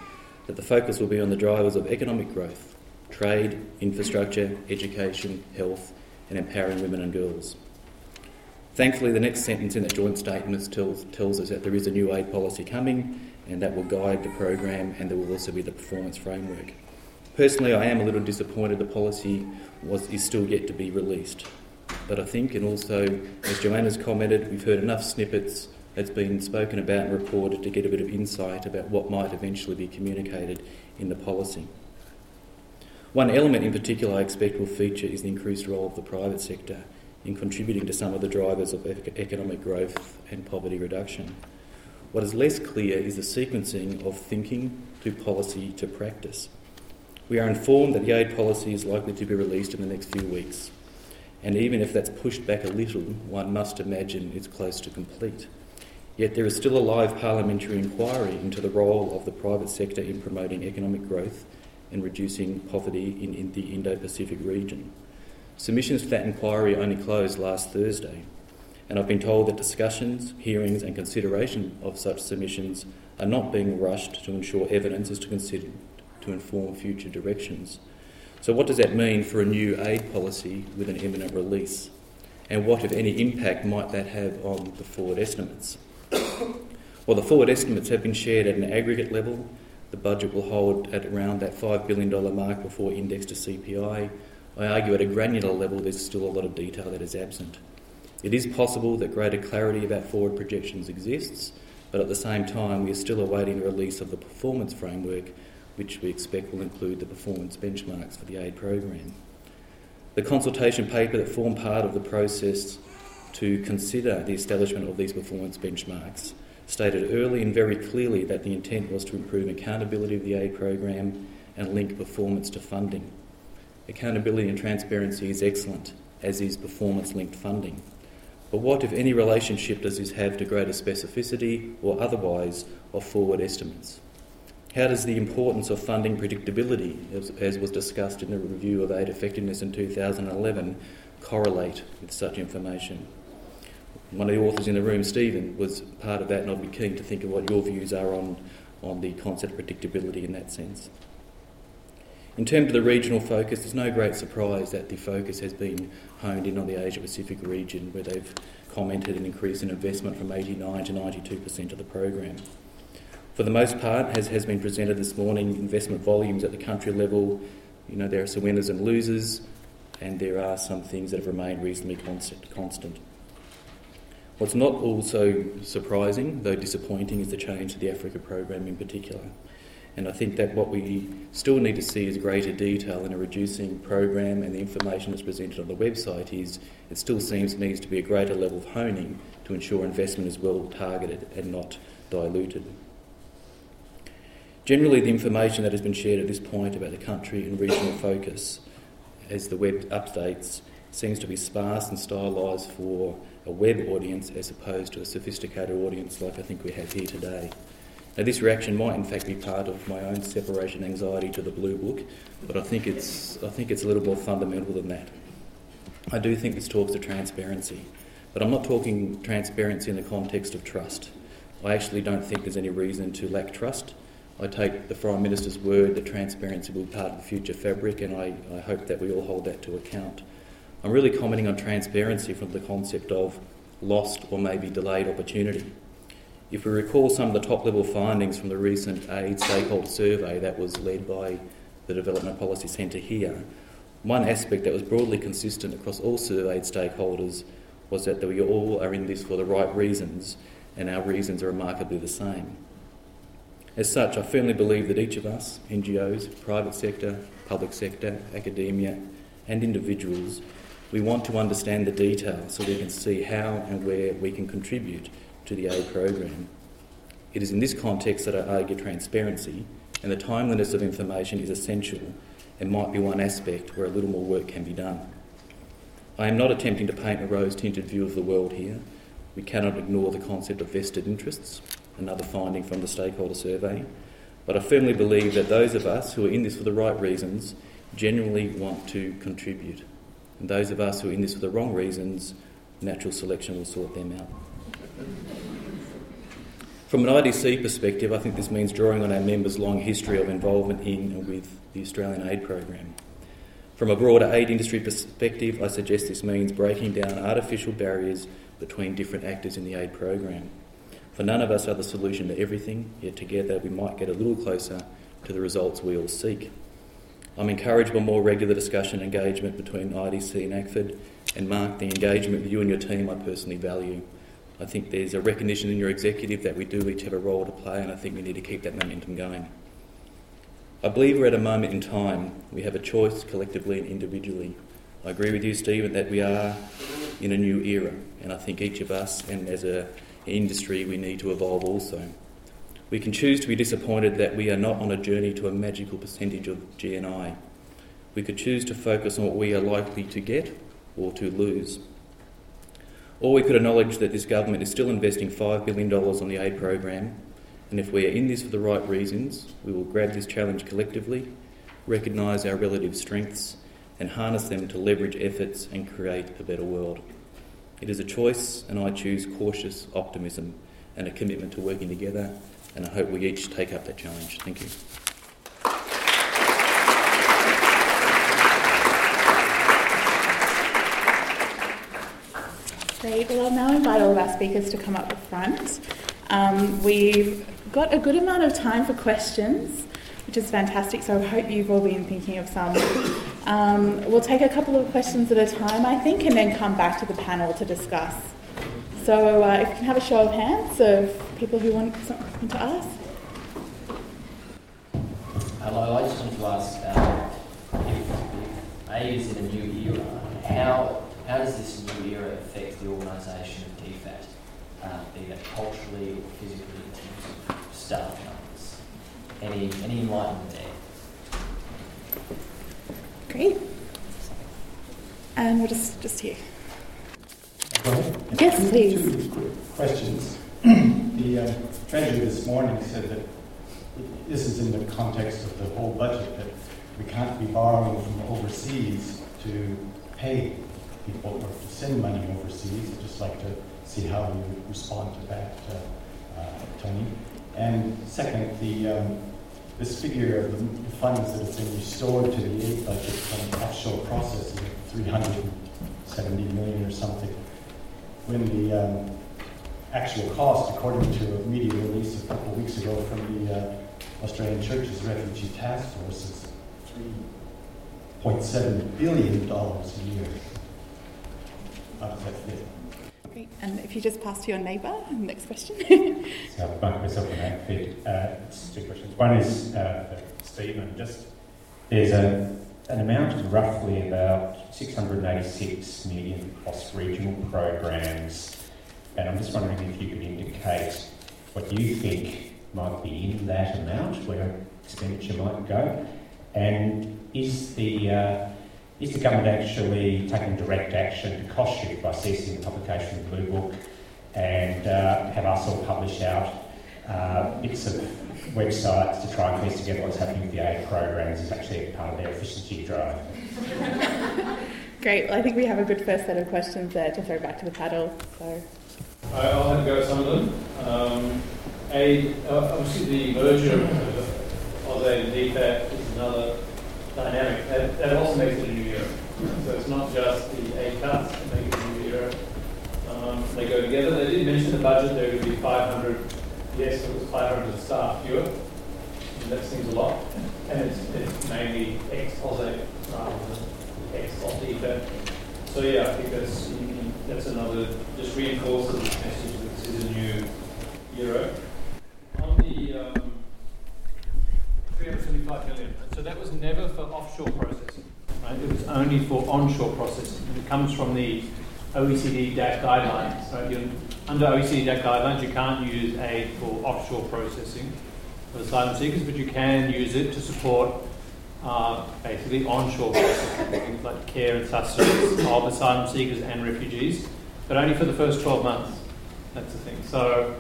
that the focus will be on the drivers of economic growth, trade, infrastructure, education, health, and empowering women and girls. Thankfully, the next sentence in that joint statement tells, tells us that there is a new aid policy coming and that will guide the program and there will also be the performance framework. Personally, I am a little disappointed the policy was, is still yet to be released. But I think, and also as Joanna's commented, we've heard enough snippets that's been spoken about and reported to get a bit of insight about what might eventually be communicated in the policy. One element in particular I expect will feature is the increased role of the private sector in contributing to some of the drivers of economic growth and poverty reduction. What is less clear is the sequencing of thinking to policy to practice. We are informed that the aid policy is likely to be released in the next few weeks, and even if that's pushed back a little, one must imagine it's close to complete. Yet there is still a live parliamentary inquiry into the role of the private sector in promoting economic growth and reducing poverty in, in the Indo Pacific region. Submissions for that inquiry only closed last Thursday, and I've been told that discussions, hearings, and consideration of such submissions are not being rushed to ensure evidence is to consider to inform future directions. So, what does that mean for a new aid policy with an imminent release? And what, if any, impact might that have on the forward estimates? well, the forward estimates have been shared at an aggregate level. The budget will hold at around that $5 billion mark before index to CPI. I argue at a granular level there's still a lot of detail that is absent. It is possible that greater clarity about forward projections exists, but at the same time, we are still awaiting the release of the performance framework, which we expect will include the performance benchmarks for the aid program. The consultation paper that formed part of the process to consider the establishment of these performance benchmarks stated early and very clearly that the intent was to improve accountability of the aid program and link performance to funding. Accountability and transparency is excellent, as is performance linked funding. But what, if any, relationship does this have to greater specificity or otherwise of forward estimates? How does the importance of funding predictability, as, as, was discussed in the review of aid effectiveness in 2011, correlate with such information? One of the authors in the room, Stephen, was part of that, and I'd be keen to think of what your views are on, on the concept of predictability in that sense. In terms of the regional focus, there's no great surprise that the focus has been honed in on the Asia Pacific region, where they've commented an increase in investment from 89 to 92% of the program. For the most part, as has been presented this morning, investment volumes at the country level, you know, there are some winners and losers, and there are some things that have remained reasonably constant. What's not also surprising, though disappointing, is the change to the Africa program in particular. And I think that what we still need to see is greater detail in a reducing program and the information that's presented on the website is it still seems needs to be a greater level of honing to ensure investment is well targeted and not diluted. Generally, the information that has been shared at this point about the country and regional focus as the web updates seems to be sparse and stylised for a web audience as opposed to a sophisticated audience like I think we have here today. Now, this reaction might, in fact, be part of my own separation anxiety to the Blue Book, but I think it's, I think it's a little more fundamental than that. I do think this talks to transparency, but I'm not talking transparency in the context of trust. I actually don't think there's any reason to lack trust. I take the Foreign Minister's word that transparency will be part of the future fabric, and I, I hope that we all hold that to account. I'm really commenting on transparency from the concept of lost or maybe delayed opportunity. If we recall some of the top level findings from the recent aid stakeholder survey that was led by the Development Policy Centre here, one aspect that was broadly consistent across all surveyed stakeholders was that we all are in this for the right reasons and our reasons are remarkably the same. As such, I firmly believe that each of us, NGOs, private sector, public sector, academia, and individuals, we want to understand the detail so we can see how and where we can contribute to the aid program. It is in this context that I argue transparency and the timeliness of information is essential and might be one aspect where a little more work can be done. I am not attempting to paint a rose tinted view of the world here. We cannot ignore the concept of vested interests, another finding from the stakeholder survey. But I firmly believe that those of us who are in this for the right reasons genuinely want to contribute. And those of us who are in this for the wrong reasons, natural selection will sort them out. From an IDC perspective, I think this means drawing on our members' long history of involvement in and with the Australian aid program. From a broader aid industry perspective, I suggest this means breaking down artificial barriers between different actors in the aid program. For none of us are the solution to everything, yet together we might get a little closer to the results we all seek. I'm encouraged by more regular discussion and engagement between IDC and ACFID, and Mark, the engagement with you and your team I personally value. I think there's a recognition in your executive that we do each have a role to play, and I think we need to keep that momentum going. I believe we're at a moment in time. We have a choice collectively and individually. I agree with you, Stephen, that we are in a new era, and I think each of us and as an industry we need to evolve also. We can choose to be disappointed that we are not on a journey to a magical percentage of GNI. We could choose to focus on what we are likely to get or to lose. Or we could acknowledge that this government is still investing $5 billion on the aid program, and if we are in this for the right reasons, we will grab this challenge collectively, recognise our relative strengths, and harness them to leverage efforts and create a better world. It is a choice, and I choose cautious optimism and a commitment to working together, and I hope we each take up that challenge. Thank you. Great. Well, I'll now invite all of our speakers to come up the front. Um, we've got a good amount of time for questions, which is fantastic. So I hope you've all been thinking of some. Um, we'll take a couple of questions at a time, I think, and then come back to the panel to discuss. So uh, if you can have a show of hands of people who want something to ask. Hello, I just wanted to ask uh, if, if aid is in a new era, how, how does this new era affect the organisation of DFAT, uh, be that culturally or physically in terms of staff numbers? Any, any enlightenment there? Great. And we'll just, just here. Yes, please. Two quick questions. the uh, Treasury this morning said that this is in the context of the whole budget that we can't be borrowing from overseas to pay people or to send money overseas. I'd just like to see how you respond to that, uh, uh, Tony. And second, the um, this figure of the funds that have been restored to the aid budget from offshore processing, 370 million or something when the um, actual cost, according to a media release a couple of weeks ago from the uh, Australian Churches Refugee Task Force, is $3.7 billion a year. How does that fit? Great. And if you just pass to your neighbour, next question. so I'll bunk myself on that fit. Uh, two questions. One is uh, for Stephen. Just there's a, an amount of roughly about 686 million across regional programs, and I'm just wondering if you could indicate what you think might be in that amount, where expenditure might go, and is the uh, is the government actually taking direct action to cost shift by ceasing the publication of the Blue Book and uh, have us all publish out uh, bits of websites to try and piece together what's happening with the aid programs is actually part of their efficiency drive? Great. Well, I think we have a good first set of questions there to throw back to the panel. So. I'll have a go at some of them. Um, a, uh, obviously, the merger of AusAid and DFAT is another dynamic. That, that also makes it a new era. So it's not just the aid cuts that make it a new era. Um, they go together. They did mention the budget. There would be 500. Yes, it was 500 staff fewer. And that seems a lot. And it's, it's mainly ex-AusAid rather than ex-DFAT. So yeah, I think that's that's another just reinforces the message that this is a new era. On the um, 375 million, so that was never for offshore processing, right? It was only for onshore processing. And it comes from the OECD DAC guidelines. Right? You're, under OECD DAC guidelines, you can't use aid for offshore processing for asylum seekers, but you can use it to support uh, basically onshore processing, like care and sustenance of asylum seekers and refugees, but only for the first 12 months. That's the thing. So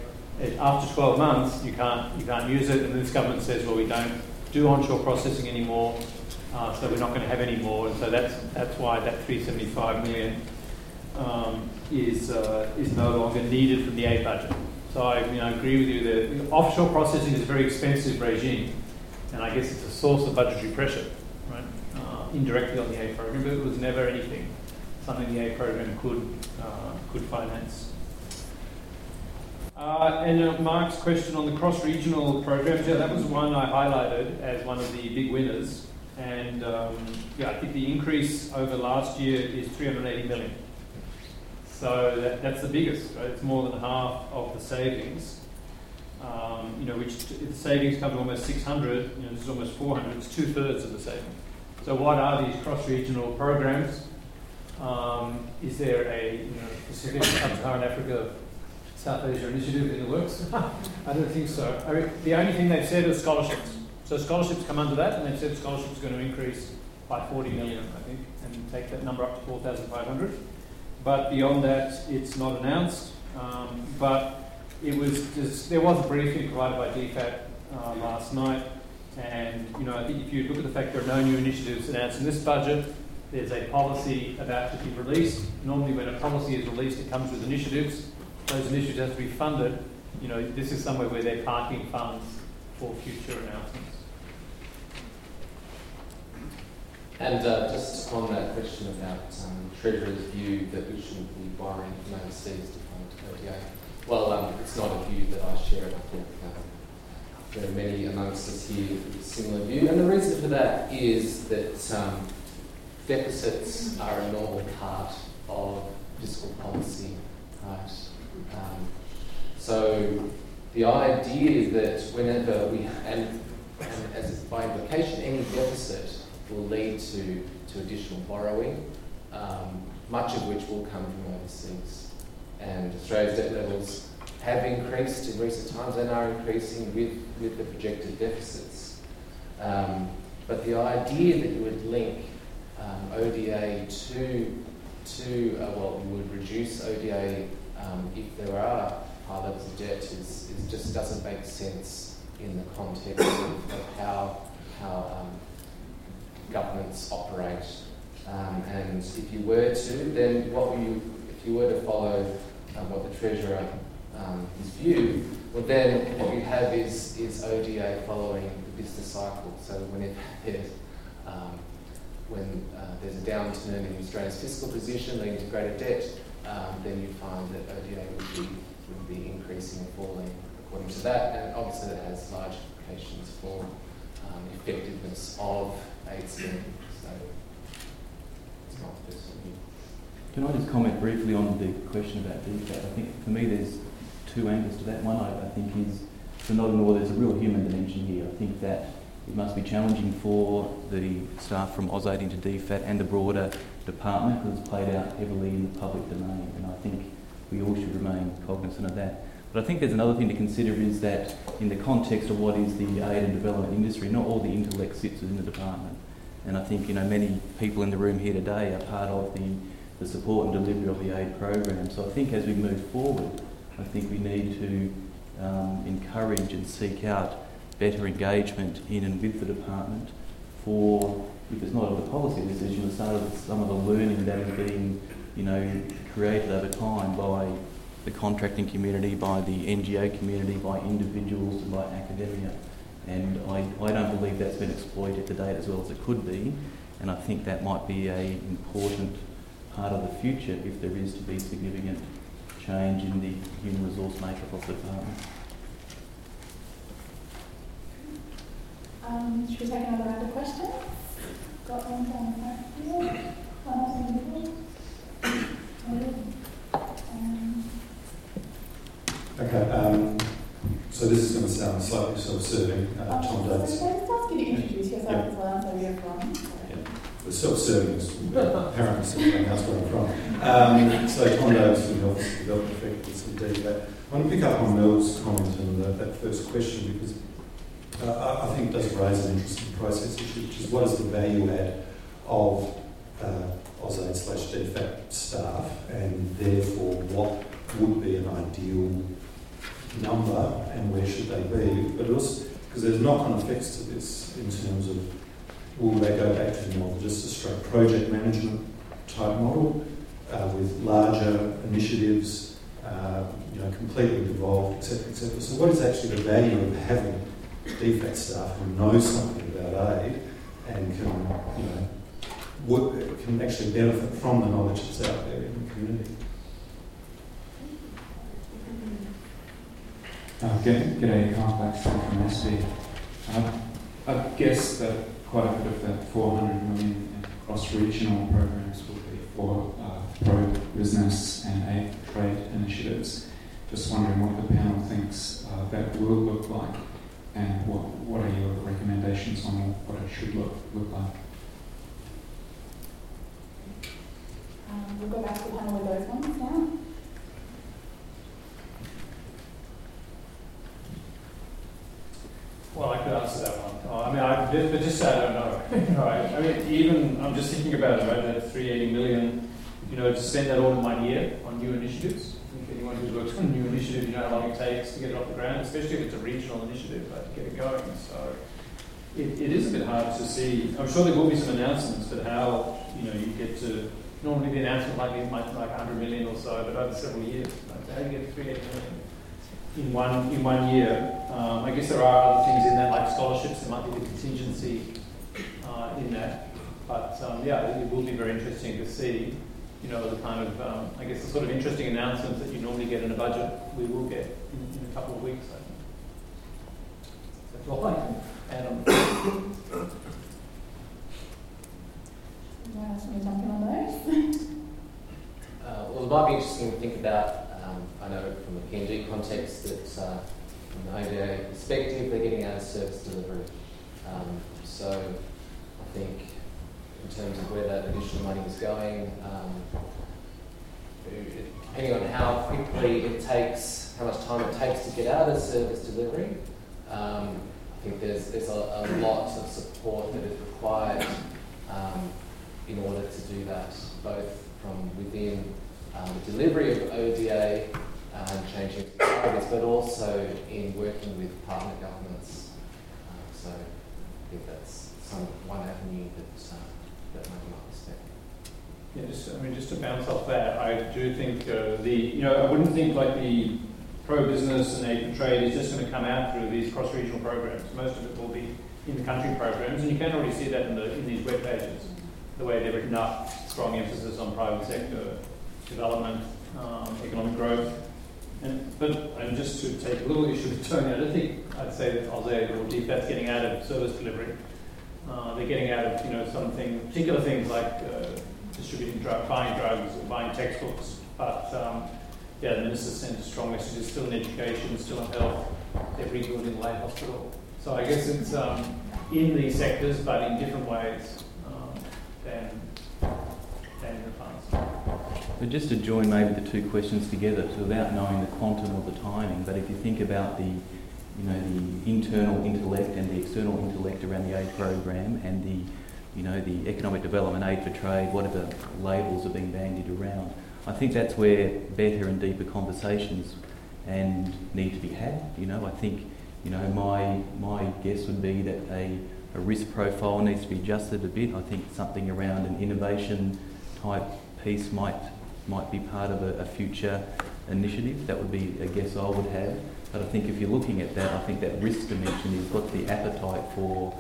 after 12 months, you can't you can't use it, and this government says, well, we don't do onshore processing anymore, uh, so we're not going to have any more, and so that's that's why that 375 million um, is uh, is no longer needed from the aid budget. So I you know, agree with you that offshore processing is a very expensive regime, and I guess it's a source of budgetary pressure, right? Uh, indirectly on the aid program, but it was never anything something the aid program could uh, could finance. Uh, and uh, Mark's question on the cross-regional programs, yeah, that was one I highlighted as one of the big winners. And um, yeah, I think the increase over last year is 380 million. So that, that's the biggest, right? It's more than half of the savings. Um, you know, which the savings come to almost 600. You know, this is almost 400. It's two thirds of the savings. So what are these cross-regional programs? Um, is there a you know, Pacific Sub-Saharan Africa South Asia initiative in the works? I don't think so. I mean, the only thing they've said is scholarships. So scholarships come under that, and they've said scholarships are going to increase by 40 million, I think, and take that number up to 4,500. But beyond that, it's not announced. Um, but it was just, there was a briefing provided by DFAT uh, last night, and you know I think if you look at the fact there are no new initiatives announced in this budget, there's a policy about to be released. Normally, when a policy is released, it comes with initiatives those initiatives have to be funded, you know, this is somewhere where they're parking funds for future announcements. And uh, just on that question about um, Treasurer's view that we shouldn't be borrowing from overseas to fund ODA, well, um, it's not a view that I share. I think um, there are many amongst us here with a similar view. And the reason for that is that um, deficits are a normal part of fiscal policy, right? Um, so the idea is that whenever we, and, and as by implication, any deficit will lead to, to additional borrowing, um, much of which will come from overseas. And Australia's debt levels have increased in recent times and are increasing with, with the projected deficits. Um, but the idea that you would link um, ODA to, to uh, well, you would reduce ODA um, if there are high levels of debt, is just doesn't make sense in the context of, of how, how um, governments operate. Um, and if you were to, then what you, if you were to follow um, what the Treasurer um, his view, well then what you have is, is ODA following the business cycle. So whenever there's, um, when uh, there's a downturn in Australia's fiscal position leading to greater debt, um, then you find that ODA would be, would be increasing and falling according to that. And obviously that has large implications for um, effectiveness of aid scheme. So it's not Can I just comment briefly on the question about DFAT? I think for me there's two angles to that. One I, I think is, for not all, there's a real human dimension here. I think that it must be challenging for the staff from AusAid into DFAT and the broader department because it's played out heavily in the public domain, and I think we all should remain cognizant of that. But I think there's another thing to consider is that in the context of what is the aid and development industry, not all the intellect sits within the department. And I think you know many people in the room here today are part of the, the support and delivery of the aid program. So I think as we move forward, I think we need to um, encourage and seek out better engagement in and with the department for, if it's not of the policy decision, some of, some of the learning that has been, you know, created over time by the contracting community, by the NGO community, by individuals, and by academia. And I, I don't believe that's been exploited to date as well as it could be. And I think that might be an important part of the future if there is to be significant change in the human resource makeup of the department. Um, should we take another round of questions? Okay, um, so this is going to sound slightly self-serving. Uh, Tom so Davis. can I just ask you to introduce yourself Yeah. as well so we have one? The self-serving is apparently something else where I'm from. Um, so Tom Davis from the Office of Development Effectiveness and DFAT. I want to pick up on Mel's comment and uh, that first question because uh, I, think it does raise an interesting process issue, which is what is the value add of uh, AusAid slash DFAT staff and therefore what would be an ideal number and where should they be? But also, because there's knock-on effects to this in terms of will they go back to the more just a straight project management type model uh, with larger initiatives, uh, you know, completely devolved, etc., etc. So, what is actually the value of having DFAT staff who know something about aid and can, you know, would, can actually benefit from the knowledge that's out there in the community. Uh, good, Carl Blackstone from SB. Uh, I guess that quite a bit of that 400 million cross-regional programs will be for uh, pro-business and aid trade initiatives. Just wondering what the panel thinks uh, that will look like and what, what are your recommendations on what it should look, look like? Um, we'll go back to the panel with those ones now. Well, I could answer that one. Oh, I mean, I, but just say I don't know. right? I mean, even I'm just thinking about it. Right, that 380 million. You know, to spend that all in one year on new initiatives. Anyone who's worked on a new initiative, you know how long it takes to get it off the ground, especially if it's a regional initiative, to get it going. So it, it is a bit hard to see. I'm sure there will be some announcements, but how you know you get to normally the announcement might be like 100 million or so, but over several years. Like, how do you get 380 million? in one in one year. Um, I guess there are other things in that, like scholarships. There might be the contingency uh, in that, but um, yeah, it will be very interesting to see. You know, the kind of um, I guess the sort of interesting announcements that you normally get in a budget, we will get in, in a couple of weeks. I think. That's all I can add on. Yeah, should we jump in on those? Uh, well, it might be interesting to think about um, I know from a PNG context that uh, from the ODA perspective, they're getting out of service delivery. Um, so I think in terms of where that additional money is going, um, depending on how quickly it takes, how much time it takes to get out of service delivery, um, I think there's, there's a, a, lot of support that is required um, in order to do that, both from within um, the delivery of ODA and um, changing priorities, but also in working with partner governments. Uh, so I think that's some one avenue that. Yeah, just I mean, just to bounce off that, I do think uh, the you know I wouldn't think like the pro-business and aid for trade is just going to come out through these cross-regional programs. Most of it will be in the country programs, and you can already see that in the in these web pages, the way they're written up, strong emphasis on private sector development, um, economic growth. And, but and just to take a little issue with Tony, I don't think I'd say that AusAid or DFAT's getting out of service delivery. Uh, they're getting out of you know something particular things like uh, distributing buying drugs or buying textbooks. But um, yeah, the minister sent a strong message It's still in education, still in health. They're rebuilding Lae Hospital. So I guess it's um, in these sectors, but in different ways um, than than in the past. But just to join maybe the two questions together, so without knowing the quantum or the timing, but if you think about the, you know, the internal intellect and the external intellect around the aid program and the, you know, the economic development aid for trade, whatever labels are being bandied around, I think that's where better and deeper conversations and need to be had. You know, I think, you know, my my guess would be that a, a risk profile needs to be adjusted a bit. I think something around an innovation type piece might might be part of a, a, future initiative. That would be a guess I would have. But I think if you're looking at that, I think that risk dimension is what's the appetite for,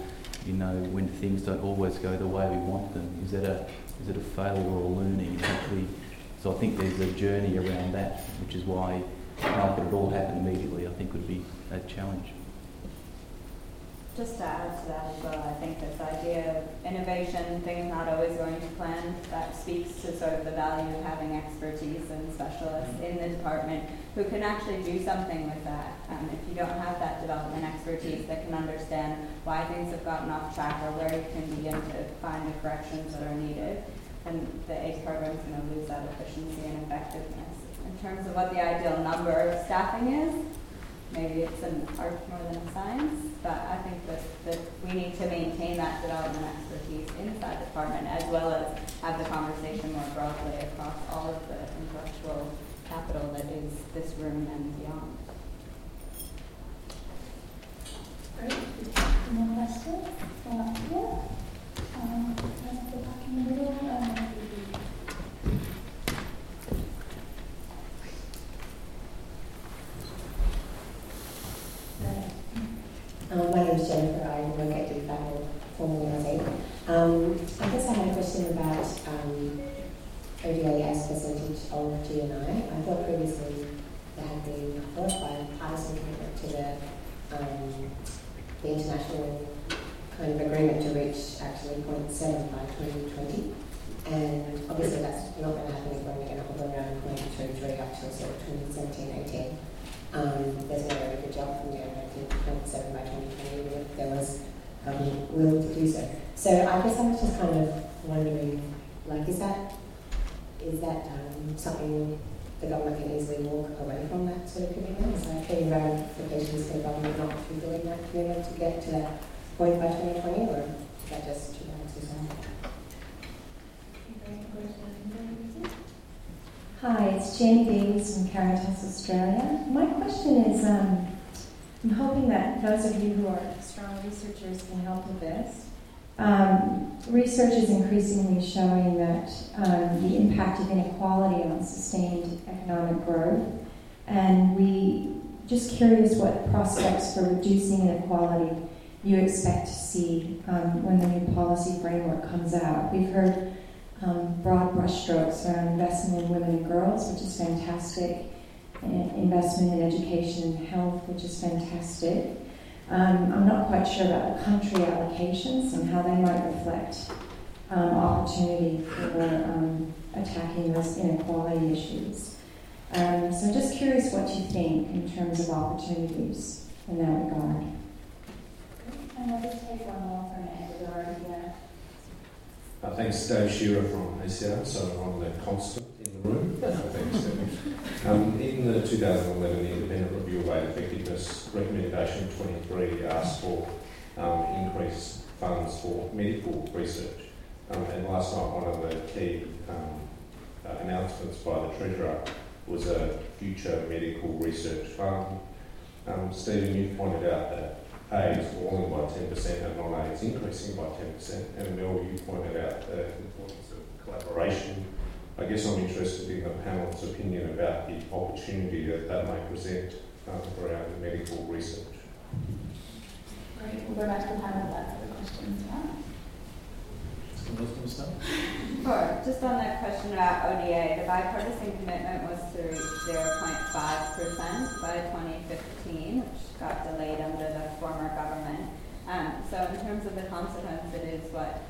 you know, when things don't always go the way we want them. Is that a is it a failure or a learning? So I think there's a journey around that, which is why could it all happen immediately? I think would be a challenge. Just to add to that as well, I think this idea of innovation, things not always going to plan, that speaks to sort of the value of having expertise and specialists in the department who can actually do something with that. Um, if you don't have that development expertise that can understand why things have gotten off track or where you can begin to find the corrections that are needed, then the ACE program is going to lose that efficiency and effectiveness. In terms of what the ideal number of staffing is, maybe it's an art more than a science, but I think that, that we need to maintain that development expertise inside the department as well as have the conversation more broadly across all of the intellectual capital that is this room and beyond. Great. More questions? Up here. Um, let's go back in the middle. Um, Um, my name is Jennifer. I work at DFAT, formerly AusAid. Um, I guess I had a question about highest percentage of GNI. I thought previously there had been, thought, by partisan commitment to the, um, the international kind of agreement to reach actually 0.7 by 2020. And obviously that's not going to happen if we're going to hover around 0.23 up till sort of 2017, 18. Um, there's no way we could jump from there to 0.7 by 2020 even if there was um, will to do so. So I guess I was just kind of wondering, like, is that is that um, something the government can easily walk away from that sort of commitment? Is there any ramifications for the government not fulfilling that commitment to get to that point by 2020, or is that just too bad to? Hi, it's Jenny Davies from Caritas Australia. My question is um, I'm hoping that those of you who are strong researchers can help with this. Um, research is increasingly showing that um, the impact of inequality on sustained economic growth, and we just curious what prospects for reducing inequality you expect to see um, when the new policy framework comes out. We've heard um, broad brushstrokes around investment in women and girls, which is fantastic, investment in education and health, which is fantastic. Um, I'm not quite sure about the country allocations and how they might reflect um, opportunity for um, attacking those inequality issues. Um, so, I'm just curious what you think in terms of opportunities in that regard. And take from Ecuador here. Uh, thanks, Dave Shearer from ACR, so I'm the constant in the room. thanks, um, in the 2011 Independent Review of Aid Effectiveness Recommendation 23 asked for um, increased funds for medical research. Um, and last night, one of the key um, uh, announcements by the Treasurer was a future medical research fund. Um, Stephen, you pointed out that aid is falling by 10% and non-aid is increasing by 10%. And Mel, you pointed out the importance of collaboration. I guess I'm interested in the panel's opinion about the opportunity that that may present um, around medical research. Great. We'll go back to the panel for the. Sure. Just on that question about ODA, the bipartisan commitment was to reach 0.5% by 2015, which got delayed under the former government. Um, so in terms of the consequence, it is what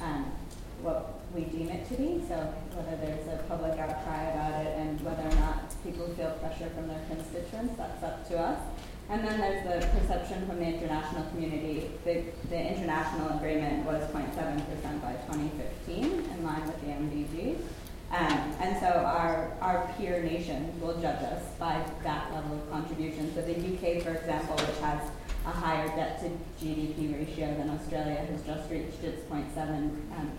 um, what we deem it to be. So whether there's a public outcry about it and whether or not people feel pressure from their constituents, that's up to us. And then there's the perception from the international community. The, the international agreement was 0.7% by 2015, in line with the MDG. Um, and so our, our peer nations will judge us by that level of contribution. So the UK, for example, which has a higher debt to GDP ratio than Australia, has just reached its 0.7 um,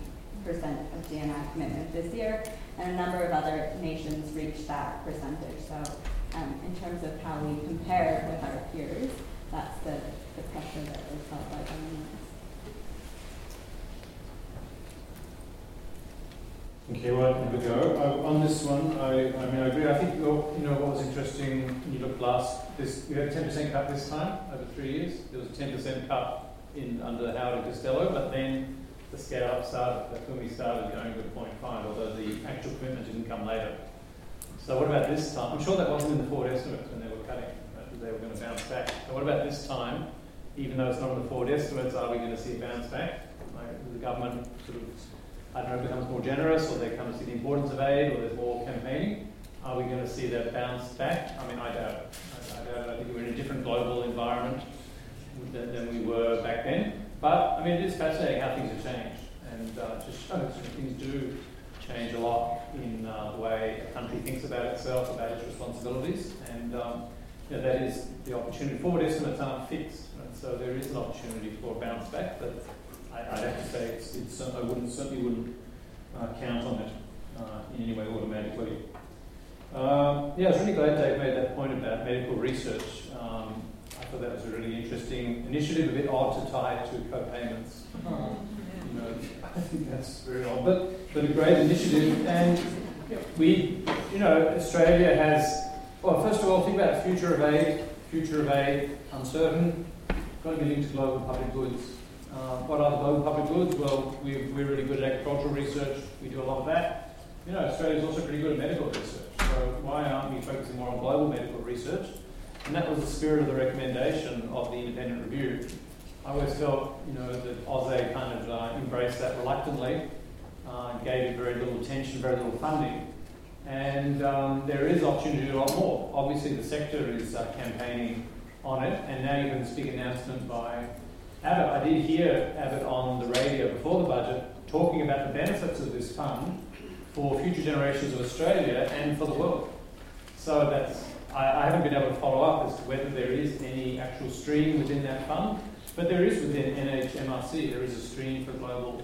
percent of GNI commitment this year, and a number of other nations reached that percentage. So um, in terms of how we compare with our peers, that's the, the pressure that is felt by governments. Okay, well, here we go. Uh, on this one, I, I mean, I agree. I think you know what was interesting you looked last. This we had a ten percent cut this time over three years. There was a ten percent cut in under Howard and Costello, but then the scale up started. That's when we started going to 0.5, although the actual commitment didn't come later. So what about this time? I'm sure that wasn't in the forward estimates when they were cutting, right? they were going to bounce back. So what about this time? Even though it's not in the forward estimates, are we going to see a bounce back? Like the government sort of, I don't know, becomes more generous, or they come to see the importance of aid, or there's more campaigning? Are we going to see that bounce back? I mean, I doubt it. I, I doubt it. I think we're in a different global environment than, than we were back then. But I mean, it is fascinating how things have changed, and uh, just shows things do change a lot in uh, the way a country thinks about itself, about its responsibilities, and um, you know, that is the opportunity. Forward estimates aren't fixed, right? so there is an opportunity for a bounce back, but I, would have to say it's, it's, I wouldn't certainly wouldn't uh, count on it uh, in any way automatically. Um, yeah, I was really glad Dave made that point about medical research. Um, I thought that was a really interesting initiative, a bit odd to tie it to co-payments. Oh know, I think that's very odd, but, but a great initiative. And we, you know, Australia has, well, first of all, think about the future of aid. Future of aid, uncertain, got to be linked to global public goods. Uh, what are the global public goods? Well, we, we're really good at agricultural research. We do a lot of that. you know, Australia's also pretty good at medical research. So why aren't we focusing more on global medical research? And that was the spirit of the recommendation of the independent review. I always felt, you know, that AusAid kind of uh, embraced that reluctantly, uh, gave it very little attention, very little funding. And um, there is opportunity to do a lot more. Obviously, the sector is uh, campaigning on it, and now you have this big announcement by Abbott. I did hear Abbott on the radio before the budget talking about the benefits of this fund for future generations of Australia and for the world. So that's I, I haven't been able to follow up as to whether there is any actual stream within that fund, but there is within NHMRC. There is a stream for global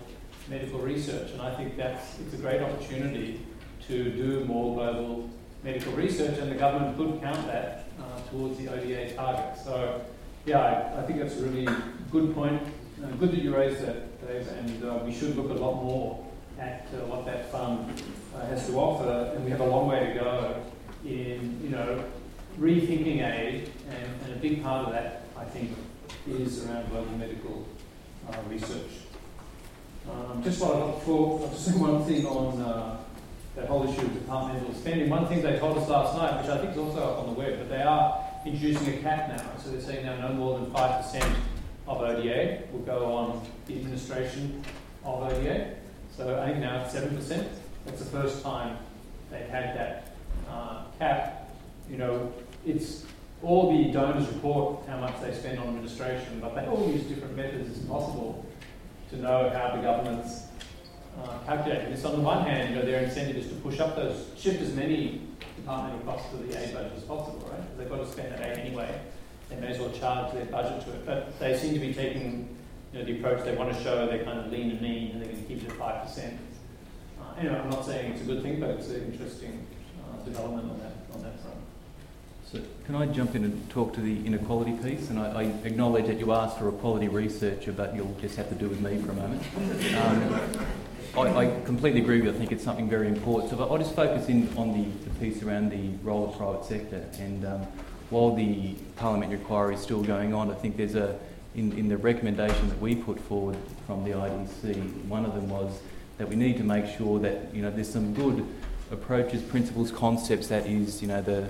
medical research, and I think that's it's a great opportunity to do more global medical research, and the government could count that uh, towards the ODA target. So, yeah, I, I, think that's a really good point. Uh, good that you raised that, Dave, and uh, we should look a lot more at uh, what that fund uh, has to offer, and we have a long way to go in, you know, rethinking aid, and, and, a big part of that, I think, is around global medical uh, research. Um, just what I look for, just say one thing on uh, that whole issue of departmental spending. One thing they told us last night, which I think is also up on the web, but they are introducing a cap now. So they're saying now no more than 5% of ODA will go on the administration of ODA. So I think now it's 7%. That's the first time they've had that uh, cap. You know, it's all the donors report how much they spend on administration, but they all use different methods as possible to know how the government's uh, calculating this. On the one hand, you know, their incentive is to push up those, shift as many departmental costs to the aid budget as possible, right? Because they've got to spend that aid anyway. They may as well charge their budget to it. But they seem to be taking you know, the approach they want to show they're kind of lean and mean and they're going to keep it at 5%. Uh, anyway, I'm not saying it's a good thing, but it's an interesting uh, development on that, on that front. So can I jump in and talk to the inequality piece? And I, I, acknowledge that you asked for a quality researcher, but you'll just have to do with me for a moment. Um, I, I, completely agree with you. I think it's something very important. So I'll just focus in on the, the piece around the role of private sector. And um, while the parliamentary inquiry is still going on, I think there's a, in, in the recommendation that we put forward from the IDC, one of them was that we need to make sure that, you know, there's some good approaches, principles, concepts that is, you know, the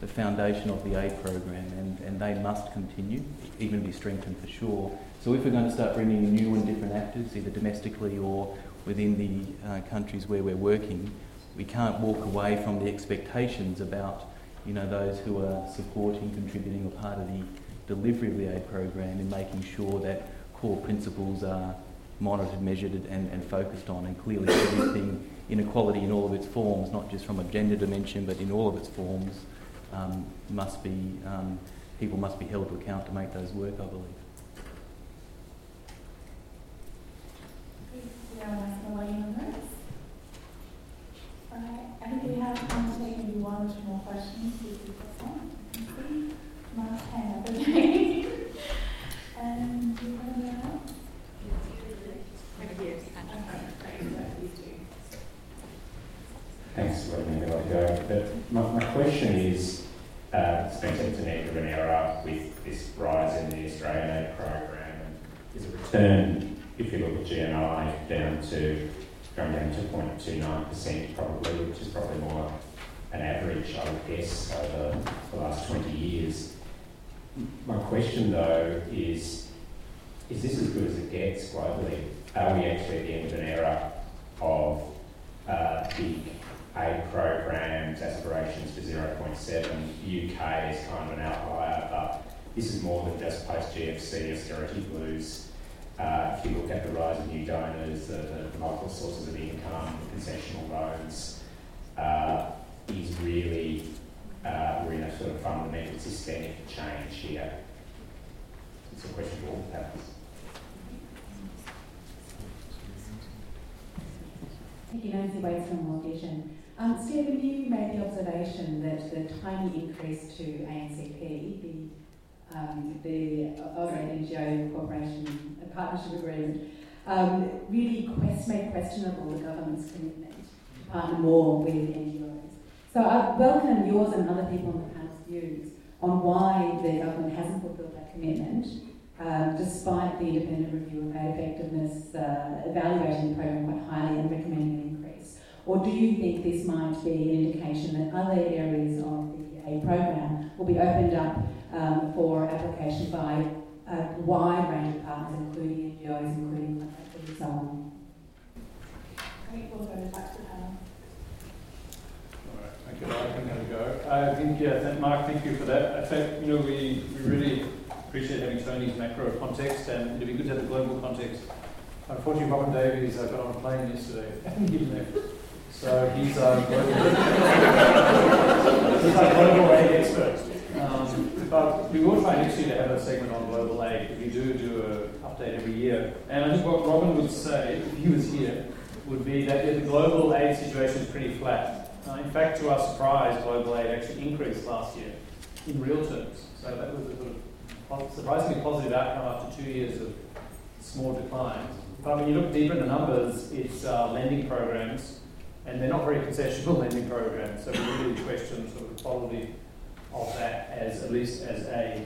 the foundation of the aid program, and, and they must continue, even be strengthened for sure. So if we're going to start bringing new and different actors, either domestically or within the uh, countries where we're working, we can't walk away from the expectations about you know those who are supporting, contributing, or part of the delivery of the aid program in making sure that core principles are monitored, measured, and, and focused on, and clearly everything inequality in all of its forms, not just from a gender dimension, but in all of its forms, um, must be um, people must be held to account to make those work. I believe. I think we have time to take maybe one or two more questions. Mark's hand up again. and do you have anyone else? Thanks for letting me go. But my, my question is, uh, an end of an era with this rise in the Australian aid program. And is a return, if you look at GNI, down to going down to 0.29% probably, which is probably more an average, I would guess, over the last 20 years. My question though is, is this as good as it gets globally? Are we actually at the end of an era of uh, aid programs, aspirations for 0.7. UK is kind of an outlier, but this is more than just post GFC austerity blues. Uh, if you look at the rise of new donors, the, the multiple sources of income, concessional loans, uh, is really uh, we're in a sort of fundamental systemic change here. It's a question for all panels. Thank you, Nancy Waits from Vision. Um, Stephen, you made the observation that the tiny increase to ANCP, the, um, the NGO Cooperation Partnership Agreement, um, really quest, made questionable the government's commitment to partner more with NGOs. So I welcome yours and other people on the panel's views on why the government hasn't fulfilled that commitment, um, despite the independent review of aid effectiveness uh, evaluating the program quite highly and recommending. Or do you think this might be an indication that other areas of the aid program will be opened up um, for application by a wide range of partners, including NGOs, including contractors and so on? Great, we'll go back to the panel. Thank you, I can have a go. I think, yeah, th- Mark, thank you for that. I think, you know, we, we really appreciate having Tony's macro context and it'd be good to have the global context. Unfortunately, Robin Davies uh, got on a plane yesterday and he left. So he's a global, he's our global aid expert. Um, but we will try next year to have a segment on global aid. We do do an update every year. And I think what Robin would say, if he was here, would be that the global aid situation is pretty flat. Uh, in fact, to our surprise, global aid actually increased last year in real terms. So that was a sort of surprisingly positive outcome after two years of small declines. But when you look deeper in the numbers, it's uh, lending programs, and they're not very concessional lending programs. So we really question sort of the quality of that as at least as a.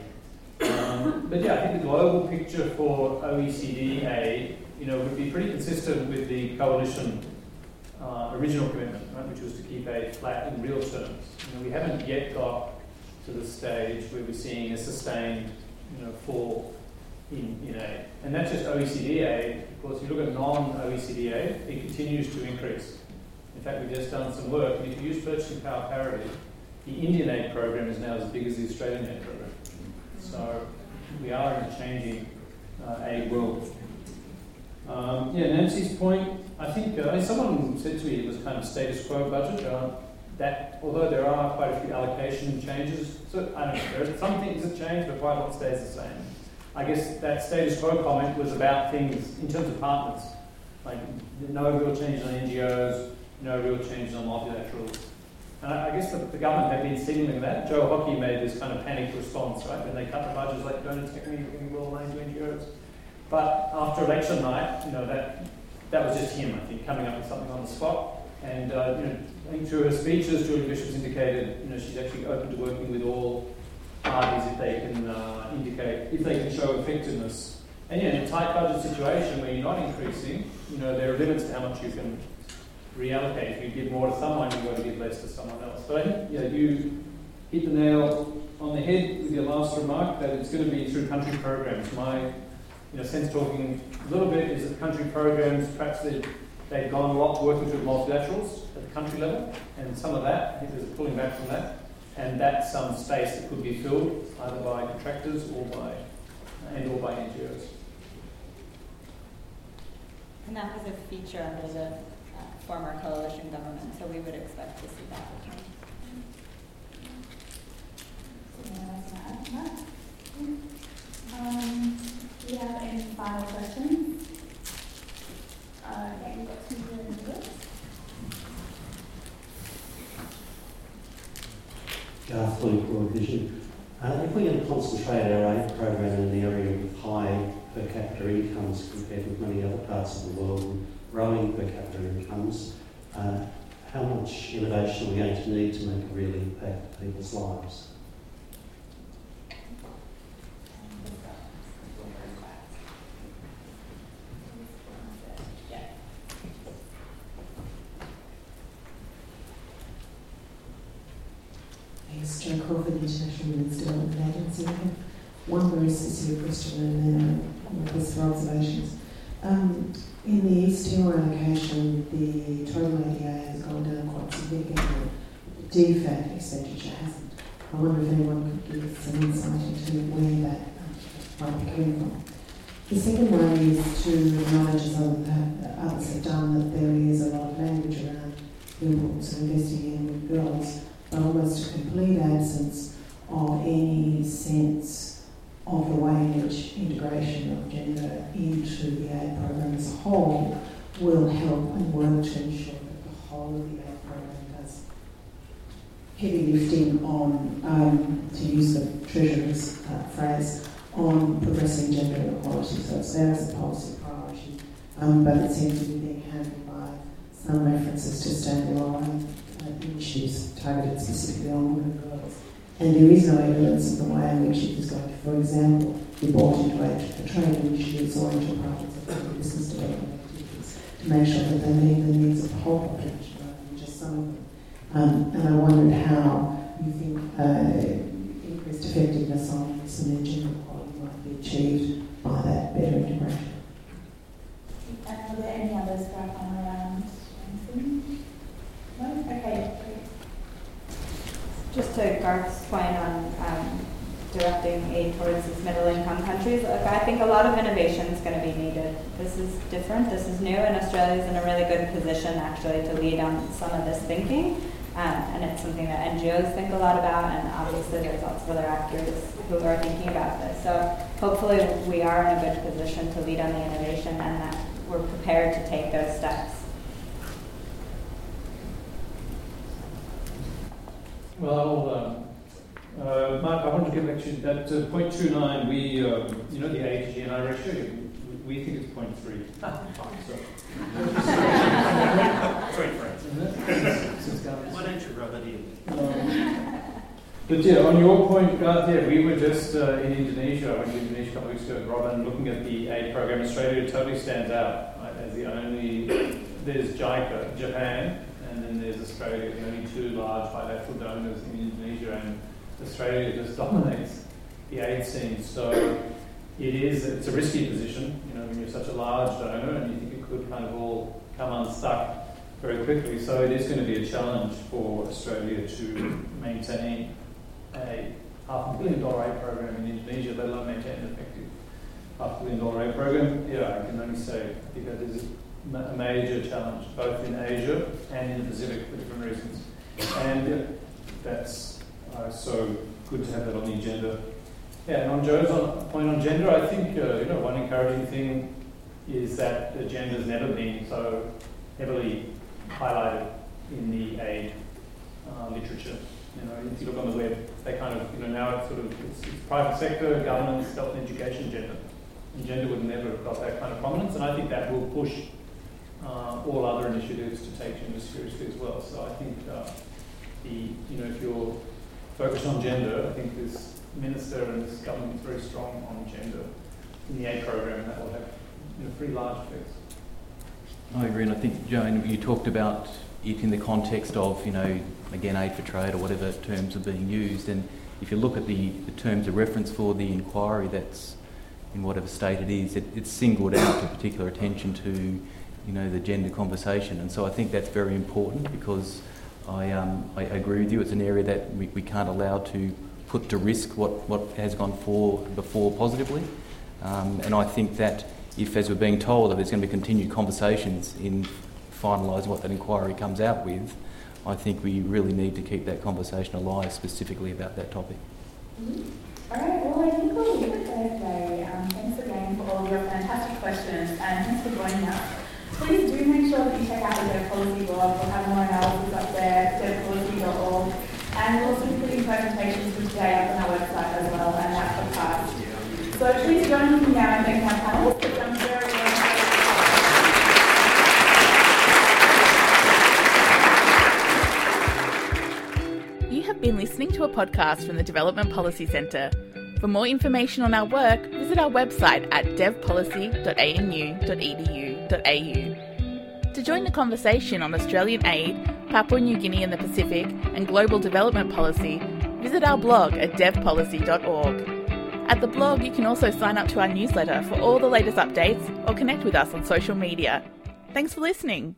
Um, but yeah, I think the global picture for OECD you know, would be pretty consistent with the coalition uh, original commitment, right, which was to keep aid flat in real terms. You know, we haven't yet got to the stage where we're seeing a sustained, you know, fall in, in aid. And that's just OECD aid. Of course, if you look at non-OECD aid, it continues to increase. In fact, we've just done some work, if you use purchasing power parity, the Indian aid program is now as big as the Australian aid program. So we are in a changing uh, aid world. Um, yeah, Nancy's point, I think uh, someone said to me it was kind of status quo budget. Uh, that although there are quite a few allocation changes, so I don't know, there are some things that change, but quite a lot stays the same. I guess that status quo comment was about things in terms of partners, like no real change on NGOs, no real change on multilaterals. And I, I guess the, the, government had been signaling that. Joe Hockey made this kind of panicked response, right, when they cut the budgets, like don't attack me, giving will money to NGOs. But after election night, you know that that was just him, I think, coming up with something on the spot. And uh, you know, I think through her speeches, Julie Bishop's indicated, you know, she's actually open to working with all parties if they can uh, indicate, if they can show effectiveness. And yeah, in a tight budget situation where you're not increasing, you know, there are limits to how much you can reallocate. If you give more to someone, you've got to give less to someone else. But I think yeah, you hit the nail on the head with your last remark that it's going to be through country programs. My you know, sense talking a little bit is that country programs, perhaps they've, they've gone a lot working through multilaterals at the country level, and some of that, I think there's a pulling back from that, and that's some space that could be filled either by contractors or by and or by NGOs. And that was a feature under the former coalition government, so we would expect to see that return. Um, do you have any final questions? Uh, yeah, you've got two minutes. Garth Luke, World Vision. Uh, if we're going to concentrate our aid program in the area of high per capita incomes compared with many other parts of the world and growing per capita incomes, uh, how much innovation are we going to need to make a real impact in people's lives? Thanks, Jo Crawford, International Women's Development Agency. One very sincere question and then request for observations. Um, in the East Timor allocation, the total ODA has gone down quite significantly. The DFAT expenditure hasn't. I wonder if anyone could give some insight into where that might be coming from. The second one is to acknowledge, as others have done, that there is a lot of language around the importance of investing in girls but almost a complete absence of any sense of the way in which integration of gender into the aid program as a whole will help and work to ensure that the whole of the aid program does heavy lifting on, um, to use the Treasurer's uh, phrase, on progressing gender equality. So it's there as a policy priority, um, but it seems to be being handled by some references to standalone issues targeted specifically on women and there is no evidence of the way in which it is going to, for example, be brought into a trade initiatives or into projects of business development activities to make sure that they meet the needs of the whole population some of them. Um, and I wondered how you think uh, increased effectiveness on some gender equality might be achieved by that better integration. Are there any others panel around? No? Okay. Just to Garth's point on um, directing aid towards these middle income countries, look, I think a lot of innovation is going to be needed. This is different, this is new, and Australia is in a really good position actually to lead on some of this thinking. Um, and it's something that NGOs think a lot about, and obviously there's lots of other actors who are thinking about this. So hopefully we are in a good position to lead on the innovation and that we're prepared to take those steps. Well, um, uh, Mark, I want to get back to you. At uh, point two nine, we, um, you know, the A to GNI ratio, we, we think it's point three. Sorry. Why don't you rub it in? Um, but yeah, on your point, Garth, yeah, we were just uh, in Indonesia. I went to Indonesia a couple of weeks ago with Robin, looking at the aid program. Australia totally stands out right, as the only. There's JICA, Japan, there's Australia, the only two large bilateral donors in Indonesia, and Australia just dominates the aid scene. So it is it's a risky position, you know, when you're such a large donor and you think it could kind of all come unstuck very quickly. So it is going to be a challenge for Australia to maintain a half a billion dollar aid program in Indonesia, let alone maintain an effective half a billion dollar aid program. Yeah, I can only say I think that is a major challenge, both in Asia and in the Pacific for different reasons. And that's uh, so good to have that on the agenda. Yeah, and on Jo's on, point on gender, I think uh, you know one encouraging thing is that the has never been so heavily highlighted in the aid uh, literature. You know, if you look on the web, they kind of, you know, now it's sort of it's, it's private sector, governance, health education, gender. And gender would never have got that kind of prominence, and I think that will push uh, all other initiatives to take gender seriously as well. So I think uh, the, you know, if you're focused on gender, I think this minister and this government is very strong on gender in the aid program, and that will have you know, pretty large effects. I agree, and I think, Joan, you talked about it in the context of, you know, again, aid for trade or whatever terms are being used. And if you look at the, the terms of reference for the inquiry that's in whatever state it is, it, it's singled out to particular attention to, you know, the gender conversation. And so I think that's very important because I, um, I agree with you. It's an area that we, we can't allow to put to risk what, what has gone for before positively. Um, and I think that if, as we're being told, that there's going to be continued conversations in finalising what that inquiry comes out with, I think we really need to keep that conversation alive specifically about that topic. Mm-hmm. All right, well, I think we'll leave it there today. Um, thanks again for all your fantastic questions and thanks for joining us. Sure that you check out the Dev Policy blog. We'll have more analysis up there, devpolicy.org. And we'll also be putting presentations from today up on our website as well and that podcast. So please join me now and thank my panelists. I'm very, very You have been listening to a podcast from the Development Policy Centre. For more information on our work, visit our website at devpolicy.anu.edu.au. To join the conversation on Australian aid, Papua New Guinea and the Pacific, and global development policy, visit our blog at devpolicy.org. At the blog, you can also sign up to our newsletter for all the latest updates or connect with us on social media. Thanks for listening.